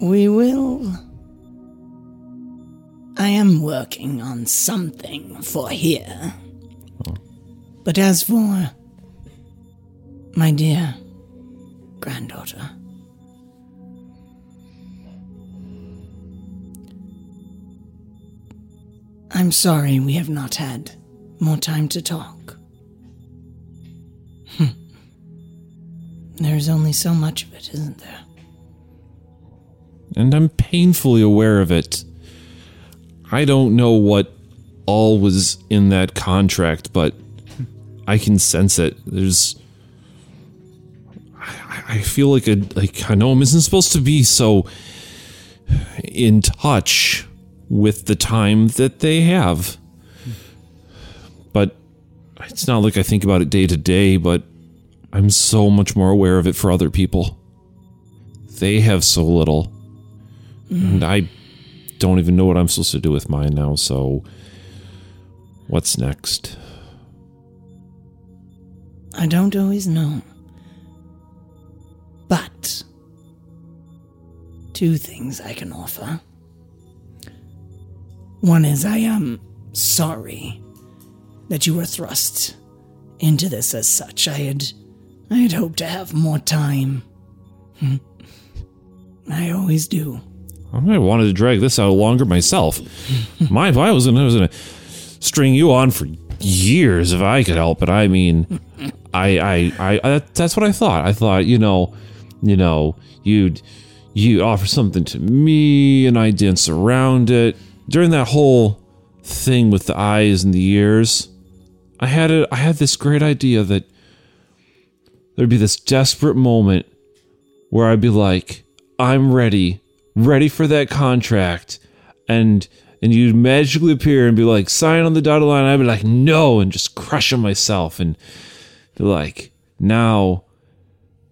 We will. I am working on something for here. Oh. But as for my dear granddaughter, I'm sorry we have not had more time to talk. Hmm. There's only so much of it, isn't there? And I'm painfully aware of it. I don't know what all was in that contract, but I can sense it. There's I, feel like a like I know I isn't supposed to be so in touch with the time that they have. But it's not like I think about it day to day, but I'm so much more aware of it for other people. They have so little. And I don't even know what I'm supposed to do with mine now, so what's next? I don't always know. But two things I can offer. One is I am sorry that you were thrust into this as such. I had I had hoped to have more time. Hmm. I always do. I might have wanted to drag this out longer myself. My, if I was gonna, I was gonna string you on for years if I could help it. I mean, I, I, I, I that's what I thought. I thought, you know, you know, you'd, you offer something to me, and I dance around it. During that whole thing with the eyes and the ears, I had a, I had this great idea that there'd be this desperate moment where I'd be like, I'm ready, ready for that contract, and and you'd magically appear and be like, sign on the dotted line. I'd be like, no, and just crush them myself and be like, now,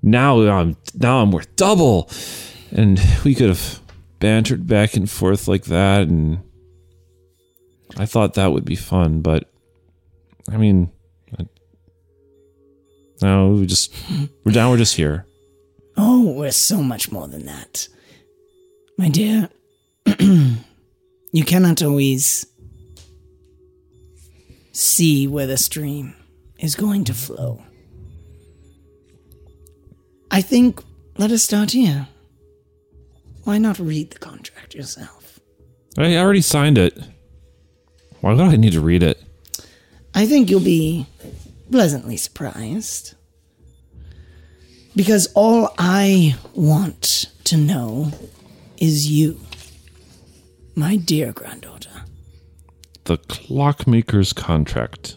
now I'm now I'm worth double, and we could have bantered back and forth like that, and I thought that would be fun, but I mean, no, we just we're down. We're just here. Oh, we're so much more than that. My dear, you cannot always see where the stream is going to flow. I think let us start here. Why not read the contract yourself? I already signed it. Why would I need to read it? I think you'll be pleasantly surprised. Because all I want to know is you, my dear granddaughter. The clockmaker's contract.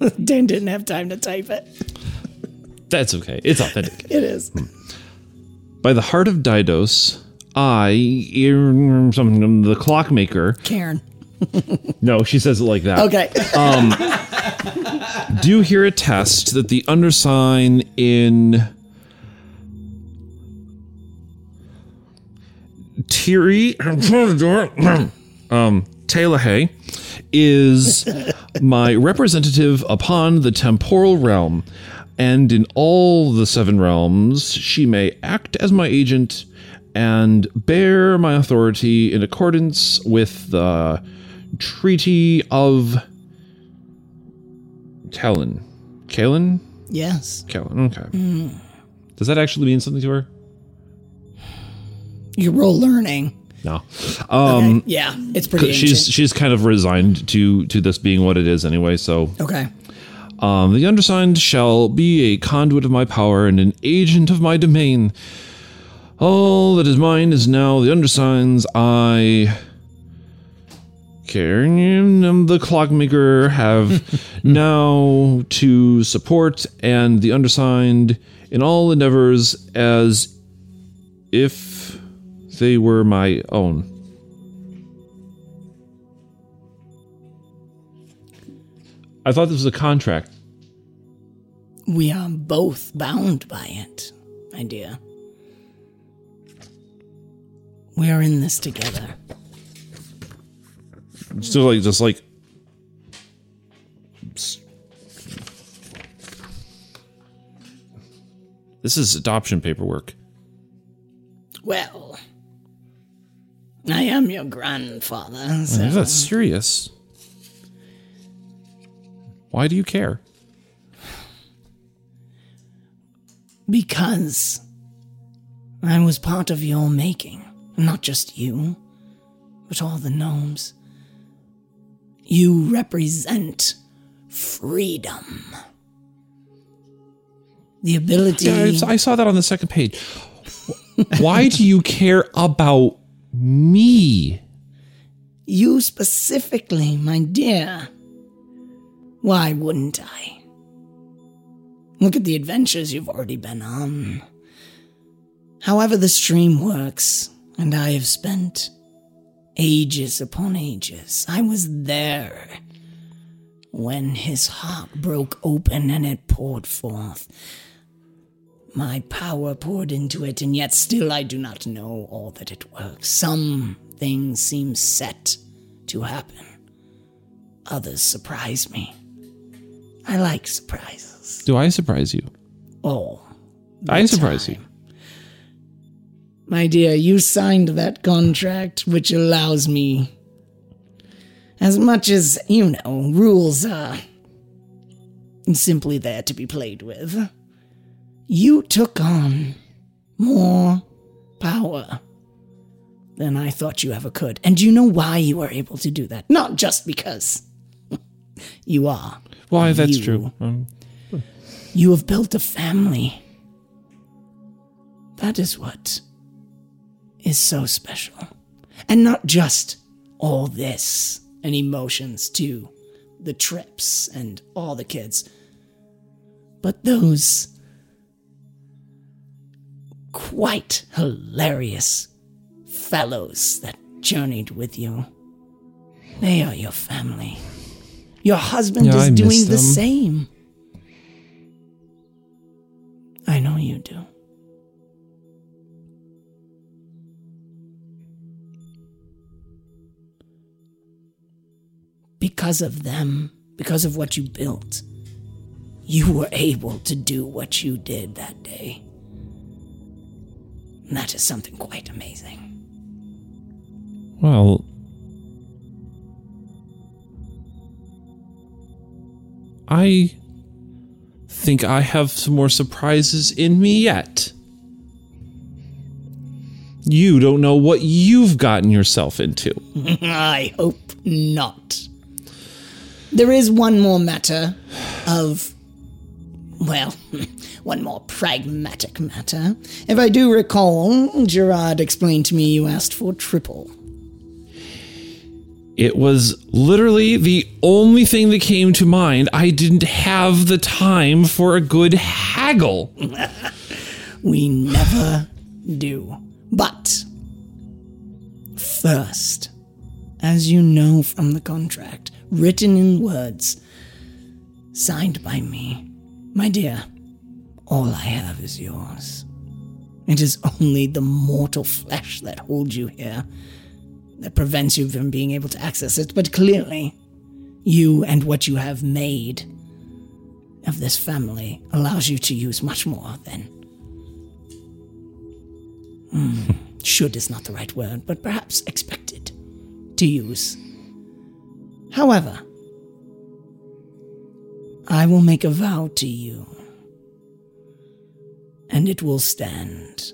Dan didn't have time to type it. That's okay. It's authentic. It is. By the heart of Didos, I, er, something, the clockmaker. Karen. No, she says it like that. Okay. Do you here attest that the undersign in Tiri um Telahe is my representative upon the temporal realm, and in all the seven realms she may act as my agent and bear my authority in accordance with the Treaty of Kellen. Kalen? yes. Kellen, okay. Mm. Does that actually mean something to her? You're roll learning. No. Um Okay. Yeah, it's pretty ancient. she's she's kind of resigned to to this being what it is anyway, so okay. um the undersigned shall be a conduit of my power and an agent of my domain. All that is mine is now the undersigned's I Karen, the clockmaker have now to support and the undersigned in all endeavors as if they were my own. I thought this was a contract. We are both bound by it, my dear. We are in this together. Still like just like This is adoption paperwork. Well, I am your grandfather, so Is that serious? Why do you care? because I was part of your making. Not just you, but all the gnomes. You represent freedom. The ability. Yeah, I I saw that on the second page. Why do you care about me? You specifically, my dear. Why wouldn't I? Look at the adventures you've already been on. However, the stream works, and I have spent ages upon ages. I was there when his heart broke open and it poured forth. My power poured into it, and yet still I do not know all that it works. Some things seem set to happen, others surprise me. I like surprises. Do I surprise you? Oh. I surprise you. My dear, you signed that contract, which allows me. As much as, you know, rules are simply there to be played with, you took on more power than I thought you ever could. And you know why you were able to do that? Not just because you are. Why, that's true. Um, You have built a family. That is what is so special. And not just all this and emotions too, the trips and all the kids, but those quite hilarious fellows that journeyed with you. They are your family. Your husband Yeah, is I doing the same. I know you do. Because of them, because of what you built, you were able to do what you did that day. That is something quite amazing. Well, I think I have some more surprises in me yet. You don't know what you've gotten yourself into. I hope not. There is one more matter of, well, one more pragmatic matter. If I do recall, Gerard explained to me you asked for triple. It was literally the only thing that came to mind. I didn't have the time for a good haggle. We never do. But first, as you know from the contract, written in words, signed by me, my dear, all I have is yours. It is only the mortal flesh that holds you here, that prevents you from being able to access it, but clearly, you and what you have made of this family allows you to use much more than hmm, should is not the right word, but perhaps expected to use. However, I will make a vow to you, and it will stand.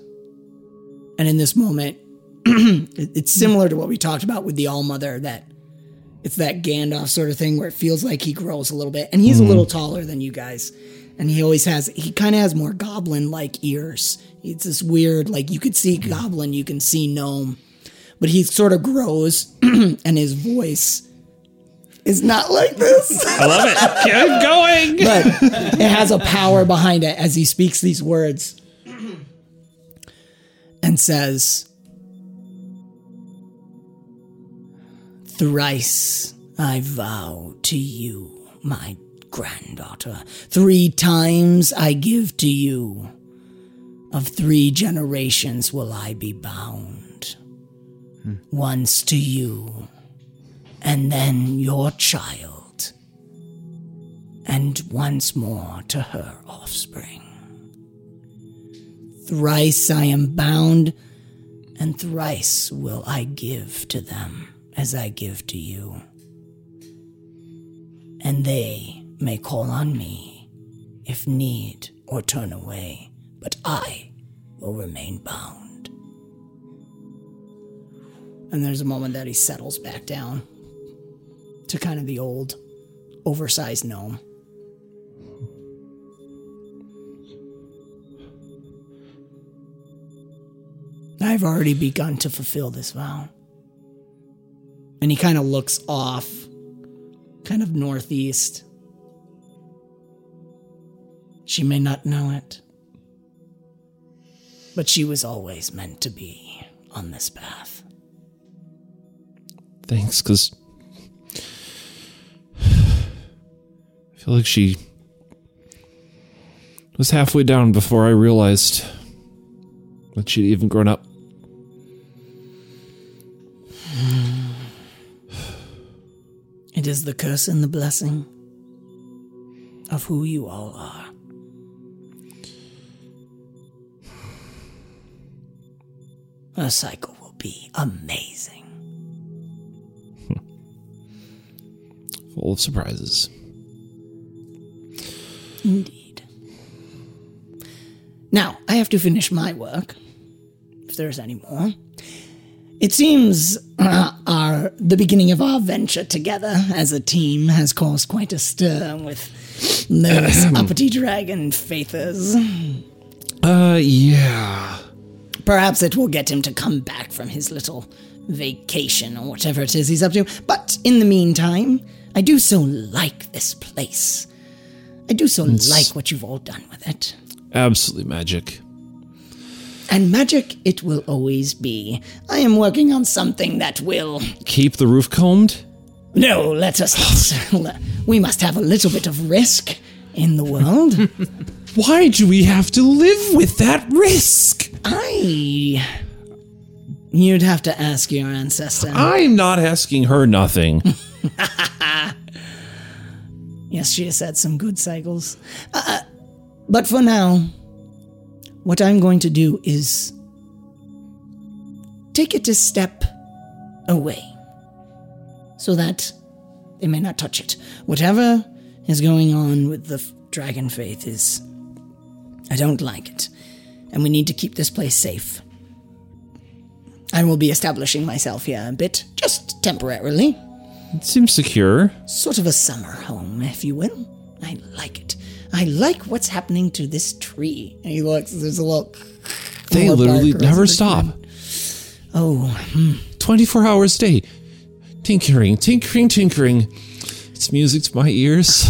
And in this moment, it's similar to what we talked about with the All Mother that it's that Gandalf sort of thing where it feels like he grows a little bit, and he's a mm-hmm. little taller than you guys, and he always has he kind of has more goblin like ears. It's this weird like you could see goblin, you can see gnome, but he sort of grows, and his voice is not like this, I love it. Keep going. but it has a power behind it as he speaks these words and says. Thrice I vow to you, my granddaughter. Three times I give to you. Of three generations will I be bound. Once to you, and then your child, and once more to her offspring. Thrice I am bound, and thrice will I give to them as I give to you. And they may call on me if need or turn away, but I will remain bound. And there's a moment that he settles back down to kind of the old, oversized gnome. I've already begun to fulfill this vow. And he kind of looks off, kind of northeast. She may not know it, but she was always meant to be on this path. Thanks, because I feel like she was halfway down before I realized that she'd even grown up. It is the curse and the blessing of who you all are. Her cycle will be amazing. Full of surprises. Indeed. Now, I have to finish my work, if there's any more. It seems uh, our the beginning of our venture together as a team has caused quite a stir with those uppity dragon faithers. Uh, yeah. Perhaps it will get him to come back from his little vacation or whatever it is he's up to. But in the meantime, I do so like this place. I do so like what you've all done with it. Absolutely magic. And magic it will always be. I am working on something that will. Keep the roof combed? No, let us. We must have a little bit of risk in the world. Why do we have to live with that risk? I. You'd have to ask your ancestor. I'm not asking her nothing. Yes, she has had some good cycles. Uh, but for now, what I'm going to do is take it a step away so that they may not touch it. Whatever is going on with the f- dragon faith is. I don't like it. And we need to keep this place safe. I will be establishing myself here a bit, just temporarily. It seems secure. Sort of a summer home, if you will. I like it. I like what's happening to this tree. And he looks, there's a little. They literally never stop. time. Oh, 24 hours a day. Tinkering, tinkering, tinkering. It's music to my ears.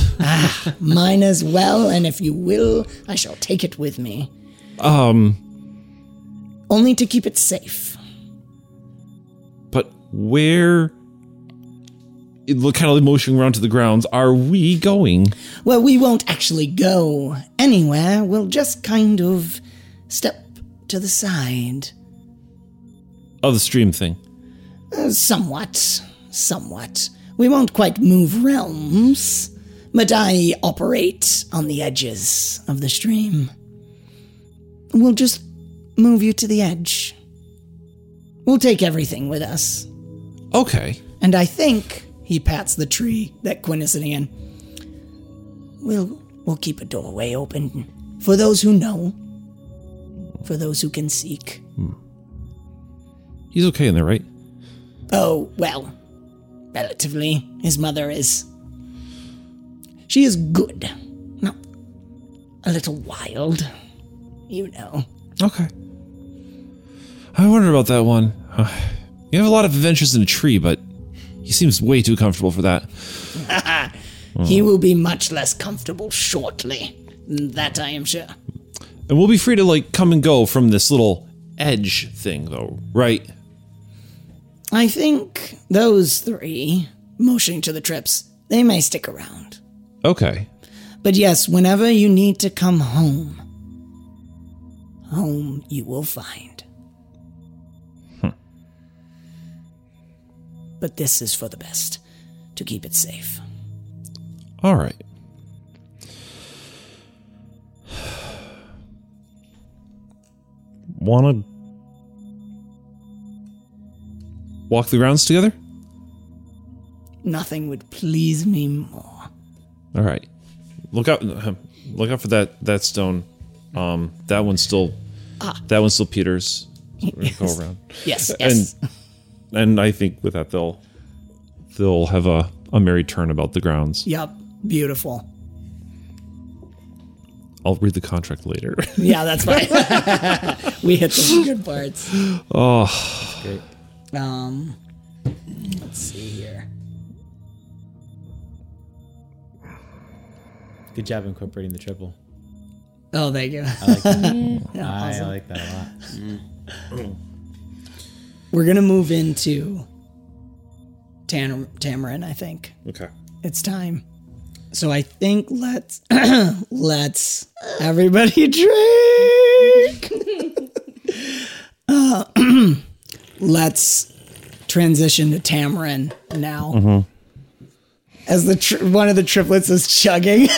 mine as well, and if you will, I shall take it with me. Um, Only to keep it safe. but where? Kind of motioning around to the grounds. Are we going? Well, we won't actually go anywhere. We'll just kind of step to the side. Oh, the stream thing. Uh, somewhat. Somewhat. We won't quite move realms, but I operate on the edges of the stream. We'll just move you to the edge. We'll take everything with us. Okay. And I think he pats the tree that Quinn is sitting in. We'll we'll keep a doorway open for those who know, for those who can seek. Hmm. He's okay in there, right? Oh well, relatively. His mother is. She is good, not a little wild, you know. Okay. I wonder about that one. You have a lot of adventures in a tree, but he seems way too comfortable for that. He will be much less comfortable shortly. That I am sure. And we'll be free to like come and go from this little edge thing, though, right? I think those three, motioning to the trips, they may stick around. Okay. But yes, whenever you need to come home, home you will find. But this is for the best, to keep it safe. All right. Want to walk the grounds together? Nothing would please me more. All right. Look out! Look out for that that stone. Um, that one's still. That one's still Peter's. We're Go around. Yes, yes. And and I think with that they'll they'll have a a merry turn about the grounds. Yup, beautiful. I'll read the contract later. Yeah, that's fine. we hit the good parts. oh, Great. Um, let's see here. Good job incorporating the triple. Oh, thank you. I like that. Yeah, I awesome. like that a lot. We're gonna move into Tam- Tamarin. I think okay. it's time. So I think let's let's everybody drink. uh, let's transition to Tamarin now. As the tr- one of the triplets is chugging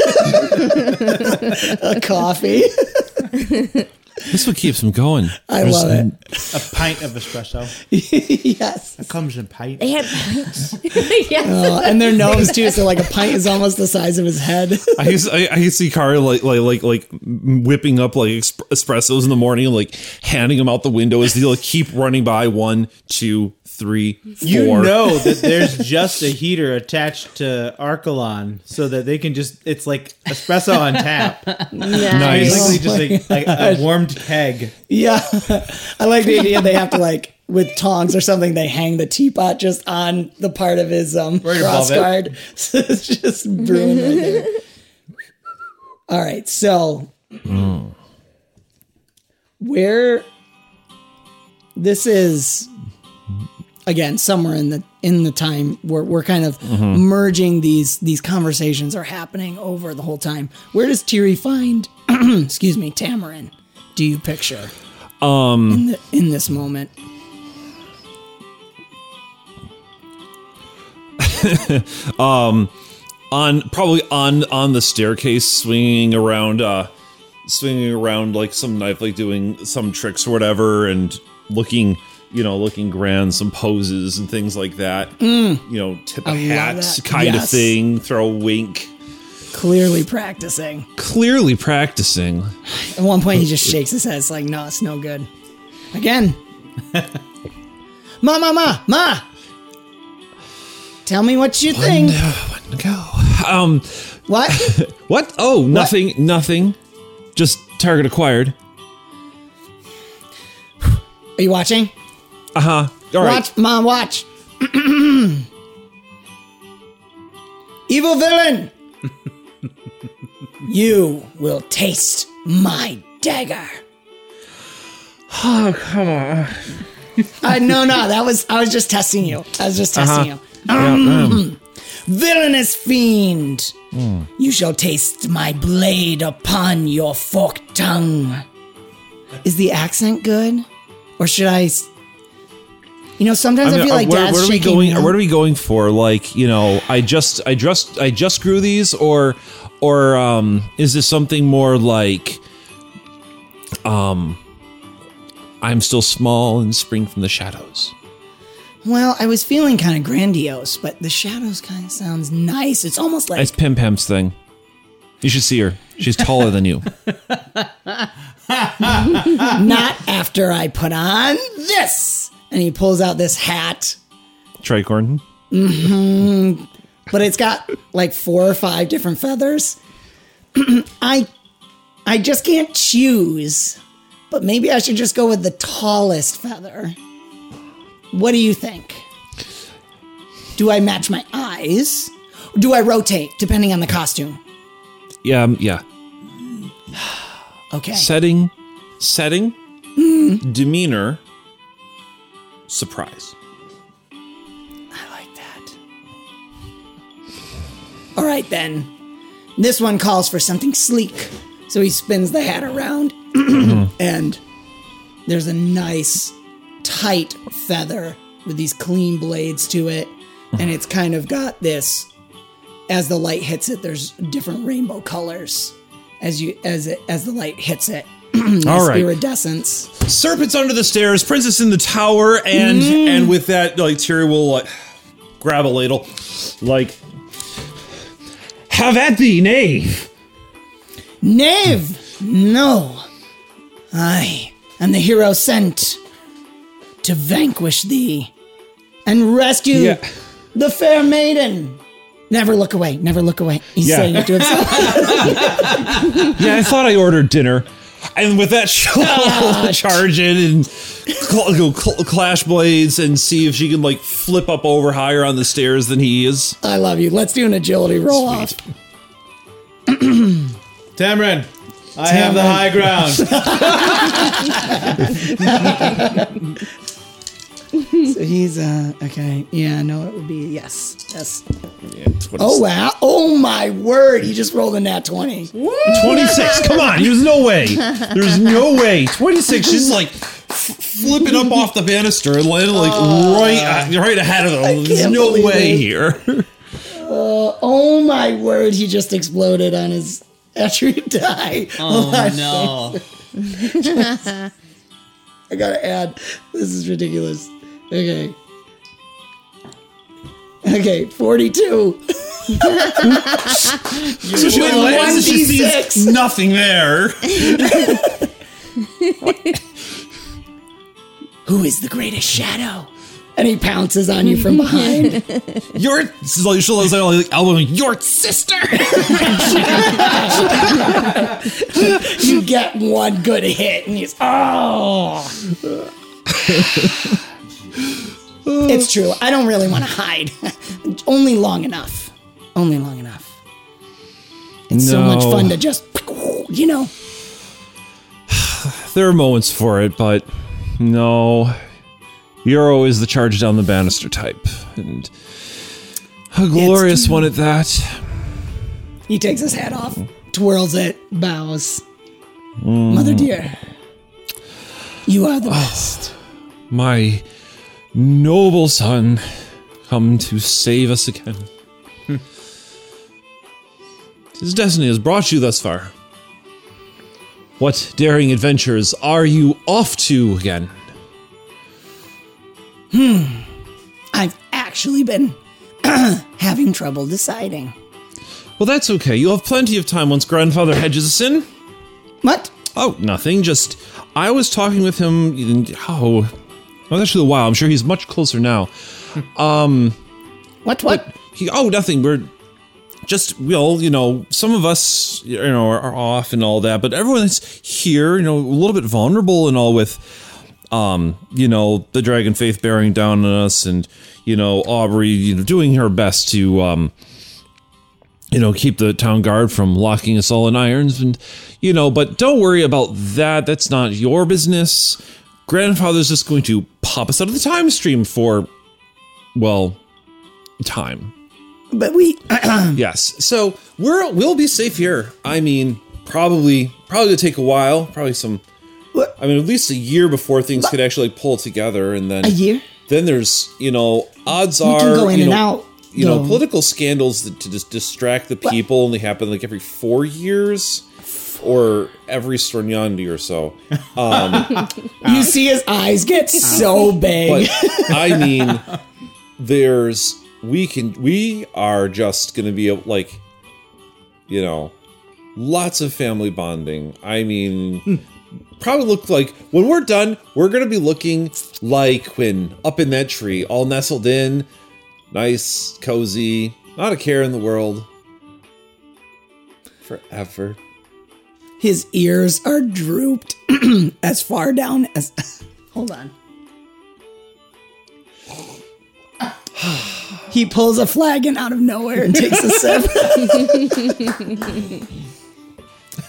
a coffee. This what keeps him going. I love it. A pint of espresso. yes. It comes in pint. They had pints. yes. Uh, and their nose too, so like a pint is almost the size of his head. I used I, I used to see Kara like like like like whipping up like espressos in the morning and like handing them out the window as they like keep running by one, two, three, four. You know that there's just a heater attached to Archelon so that they can just, it's like espresso on tap. Nice. Basically, just a, a, a keg. Yeah, I like the idea they have to like with tongs or something. They hang the teapot just on the part of his um cross above it. guard, so it's just brewing right there. All right, so where this is again somewhere in the in the time where we're kind of merging these these conversations are happening over the whole time. Where does Tiri find excuse me, Tamarin? Do you picture? Um, in, the, in this moment. um, on probably on on the staircase, swinging around, uh, swinging around like some knife, like doing some tricks or whatever, and looking you know, looking grand, some poses and things like that. You know, tip a I hat kind of thing, throw a wink. Clearly practicing. Clearly practicing. At one point, he just shakes his head. It's like, no, it's no good. Again. ma, ma, ma, ma. Tell me what you think. Go. Um, What? what? Oh, nothing, nothing. Just target acquired. Are you watching? Uh huh. All right. Watch, mom, watch. Evil villain. you will taste my dagger. Oh, come on. Uh, no, no, that was I was just testing you. I was just testing Uh-huh. you. Yeah, um, Villainous fiend, Hmm. you shall taste my blade upon your forked tongue. Is the accent good, or should I? You know, sometimes I, mean, feel uh, like where, Dad's where are we shaking going? Where are we going for? Like, you know, I just, I just, I just grew these, or, or, um, is this something more like, um, I'm still small and spring from the shadows. Well, I was feeling kind of grandiose, but the shadows kind of sounds nice. It's almost like It's Pim Pam's thing. You should see her. She's taller than you. not after I put on this. And he pulls out this hat, Tricorn. but it's got like four or five different feathers. I I just can't choose. But maybe I should just go with the tallest feather. What do you think? Do I match my eyes? Do I rotate depending on the costume? Yeah, um, yeah. Okay. Setting, setting, demeanor, surprise. I like that. All right, then. This one calls for something sleek. So he spins the hat around, and there's a nice, tight feather with these clean blades to it. And it's kind of got this, as the light hits it, there's different rainbow colors as you as it as the light hits it. Nice All right. iridescence. serpents under the stairs, princess in the tower, and mm. and with that, like Terry will like grab a ladle, like have at thee, knave. Knave! No. I am the hero sent to vanquish thee and rescue Yeah. the fair maiden. Never look away. Never look away. He's Yeah. saying it to himself. Yeah, I thought I ordered dinner, and with that, she'll charge in and cl- go cl- clash blades and see if she can like flip up over higher on the stairs than he is. I love you. Let's do an agility roll off. Tamarin, I have the high ground. So he's uh okay. Yeah, no, it would be yes. Yes. Yeah, Oh wow. Oh my word. He just rolled a nat 20. 26. Come on, there's no way. There's no way. 26. She's like f- flipping up off the banister and landing like right, uh, right ahead of him. There's no way it. here. Oh my word, he just exploded on his attribute die. Oh no. I gotta add. This is ridiculous. Okay. Okay, 42. So she like lands and she sees nothing there. Who is the greatest shadow? And he pounces on you from behind. Your so she'll like elbow me, your sister. you get one good hit, and he's oh. it's true. I don't really want to hide. Only long enough. Only long enough. It's so much fun to just, you know. There are moments for it, but no. You're always the charge down the banister type. And a glorious one at that. He takes his hat off, twirls it, bows. Mm. Mother dear, you are the oh, best. My noble son, come to save us again. His destiny has brought you thus far. What daring adventures are you off to again? Hmm. I've actually been having trouble deciding. Well, that's okay. You'll have plenty of time once grandfather hedges us in. What? Oh, nothing. Just I was talking with him. Oh, it was actually a while. I'm sure he's much closer now. Um, What? What? He, oh, nothing. We're just well, you know, some of us, you know, are, are off and all that, but everyone that's here, you know, a little bit vulnerable and all with, um, you know, the Dragon Faith bearing down on us, and you know, Aubrey, you know, doing her best to, um, you know, keep the town guard from locking us all in irons, and you know, but don't worry about that. That's not your business. Grandfather's just going to pop us out of the time stream for, well, time. But we. Yes. So we're we'll be safe here. I mean, probably probably gonna take a while. Probably some. What? I mean, at least a year before things could actually pull together, and then A year? Then there's you know odds are go in you and know, out, You know, political scandals that to just distract the people only happen like every four years, or every Stornyandi or so. you see his eyes get so big. But I mean, there's we can we are just gonna be like, you know, lots of family bonding. I mean, probably look like when we're done, we're gonna be looking like when up in that tree, all nestled in, nice, cozy, not a care in the world, forever. His ears are drooped as far down as. Hold on. he pulls a flagon out of nowhere and takes a sip.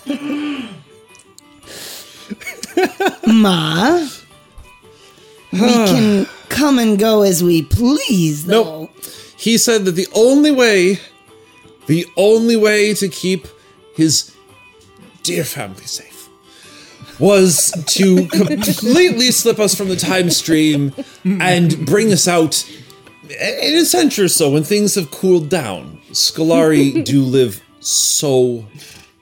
Ma, we can come and go as we please, though. Nope. He said that the only way, the only way to keep his dear family safe was to completely slip us from the time stream and bring us out in a century or so when things have cooled down. Scolari do live so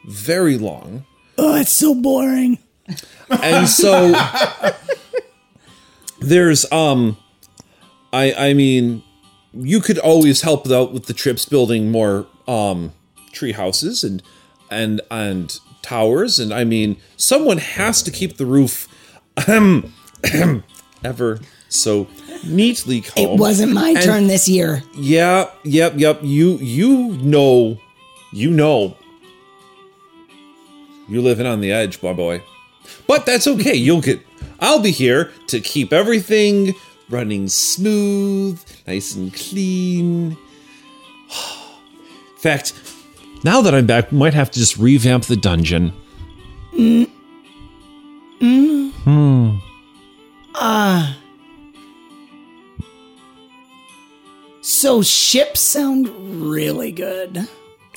very long. Oh, it's so boring. and so there's um i i mean you could always help out with the trips building more um tree houses and and and towers and i mean someone has to keep the roof ever so neatly combed. It wasn't my And- turn this year. yeah, yep, yep. You you know, you know. You're living on the edge, my boy. But that's okay. You'll get I'll be here to keep everything running smooth, nice and clean. In fact, now that I'm back, we might have to just revamp the dungeon. Hmm. Hmm. Ah. So ships sound really good.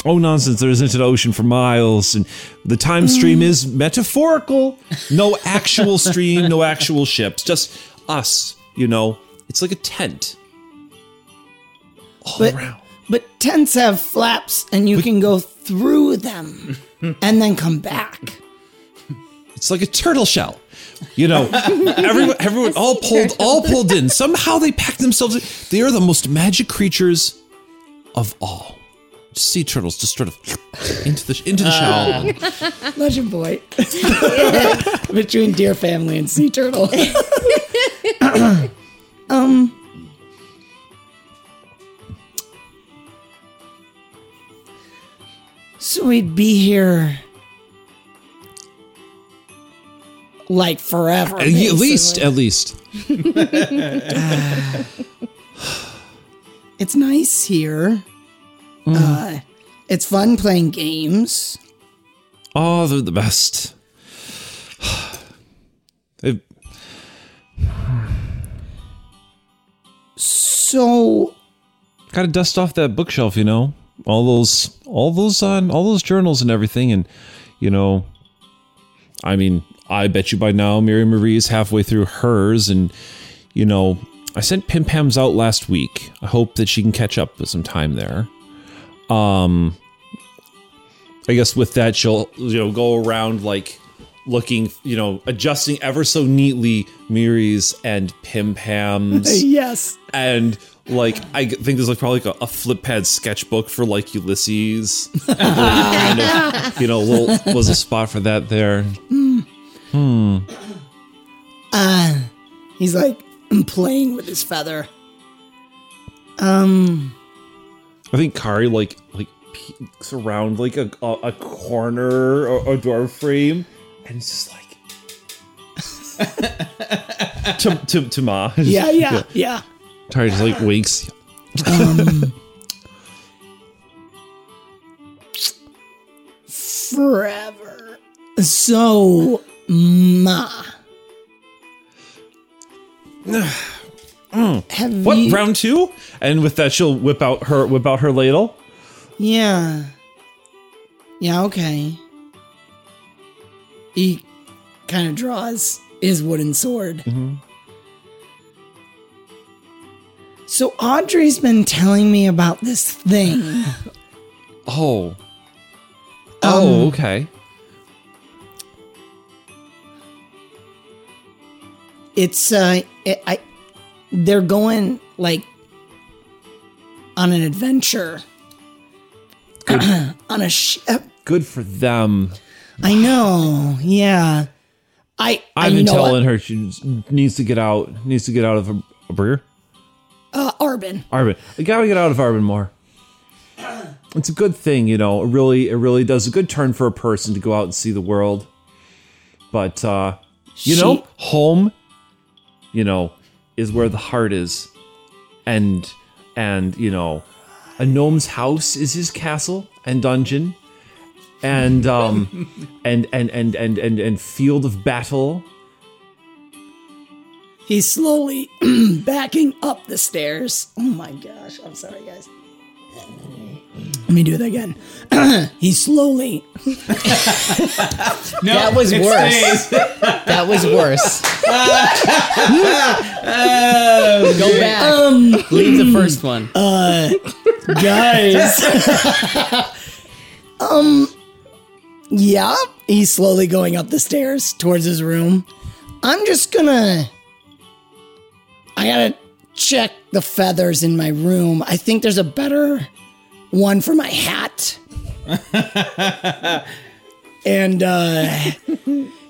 Oh nonsense! There isn't an ocean for miles, and the time stream is metaphorical. No actual stream, no actual ships, just us. You know, it's like a tent all But around. But tents have flaps and you can go through them and then come back. It's like a turtle shell. You know, everyone, everyone, all pulled, all pulled in. Somehow they packed themselves. in. They are the most magic creatures of all. Sea turtles just sort of into the into the shell. Legend boy. Between deer family and sea turtle. um we'd be here like forever. at least, at least. it's nice here. Mm. Uh, it's fun playing games. Oh, they're the best. It- So gotta dust off that bookshelf, you know. All those, all those, on all those journals and everything, and you know, I mean, I bet you by now Mary Marie is halfway through hers, and you know, I sent Pim Pams out last week. I hope that she can catch up with some time there. Um, I guess with that she'll you know go around like looking, you know, adjusting ever so neatly Miri's and Pim Pam's. yes. and like I think there's like probably like a, a flip pad sketchbook for like Ulysses. kind of, you know, little was a spot for that there. Hmm. Uh, he's like playing with his feather. Um, I think Kari like like peeks around like a a, a corner or a door frame, and it's just like to to to Ma. Yeah, yeah, yeah. Kari just like winks. Um, Forever. So, Ma. Mm. Have What you? round two? And with that, she'll whip out her whip out her ladle. Yeah. Yeah, okay. He kind of draws his wooden sword. Mm-hmm. So Audrey's been telling me about this thing. Oh. Oh, okay. It's uh it, I they're going like on an adventure. on a ship. Good for them. I know. Yeah. I I I've been know telling her she needs to get out. Needs to get out of a, a burger. Uh Arbin. Arbin. I gotta get out of Arbin more. It's a good thing, you know. It really, it really does a good turn for a person to go out and see the world. But uh, you know, home, you know, is where the heart is, and and you know, a gnome's house is his castle and dungeon, and um, and and and and and and field of battle. He's slowly backing up the stairs. Oh my gosh. I'm sorry, guys. Let me do it again. He's slowly. No, That was worse. That was worse. Go back. Leave the first one. Guys. um, yeah. He's slowly going up the stairs towards his room. I'm just gonna. I gotta check the feathers in my room. I think there's a better one for my hat. and, uh,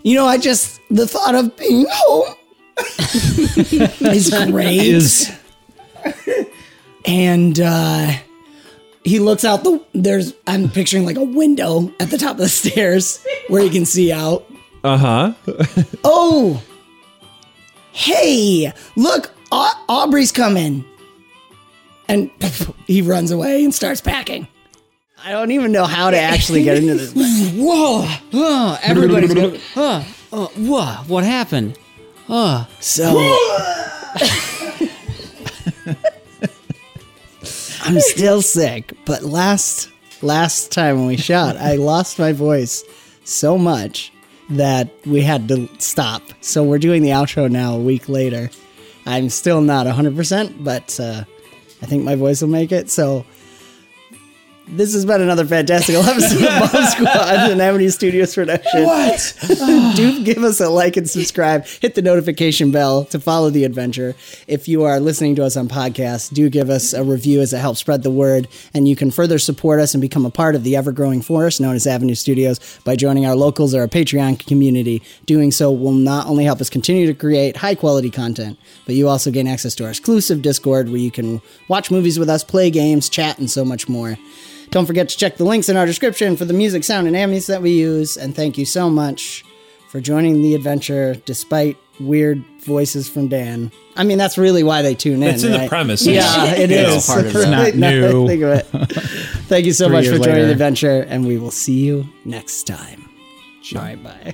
you know, I just, the thought of being home is great. Is and uh he looks out the there's i'm picturing like a window at the top of the stairs where he can see out uh huh. oh hey look aubrey's coming and he runs away and starts packing i don't even know how to actually get into this Whoa! Oh, everybody's going. Oh, oh, uh, whoa! What happened? Oh, so i'm still sick but last last time when we shot i lost my voice so much that we had to stop so we're doing the outro now a week later i'm still not 100% but uh, i think my voice will make it. So this has been another fantastic episode of Bomb Squad and Avenue Studios production. What? Do give us a like and subscribe. Hit the notification bell to follow the adventure. If you are listening to us on podcast, do give us a review as it helps spread the word. And you can further support us and become a part of the ever growing forest known as Avenue Studios by joining our locals or our Patreon community. Doing so will not only help us continue to create high quality content, but you also gain access to our exclusive Discord where you can watch movies with us, play games, chat, and so much more. Don't forget to check the links in our description for the music, sound, and ambience that we use. And thank you so much for joining the adventure despite weird voices from Dan. I mean, that's really why they tune in. It's in the premise. Yeah, it is. Yeah, part of it. Right Not now that I new. think of it. Thank you so much for joining later. the adventure, and we will see you next time. Bye bye.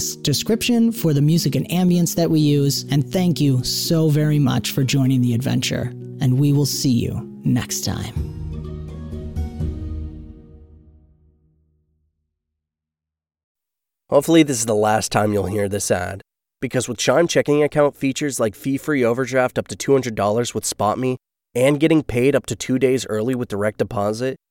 podcast description for the music and ambience that we use. And thank you so very much for joining the adventure. And we will see you next time. Hopefully, this is the last time you'll hear this ad. Because with Chime checking account features like fee free overdraft up to $200 with SpotMe and getting paid up to two days early with direct deposit,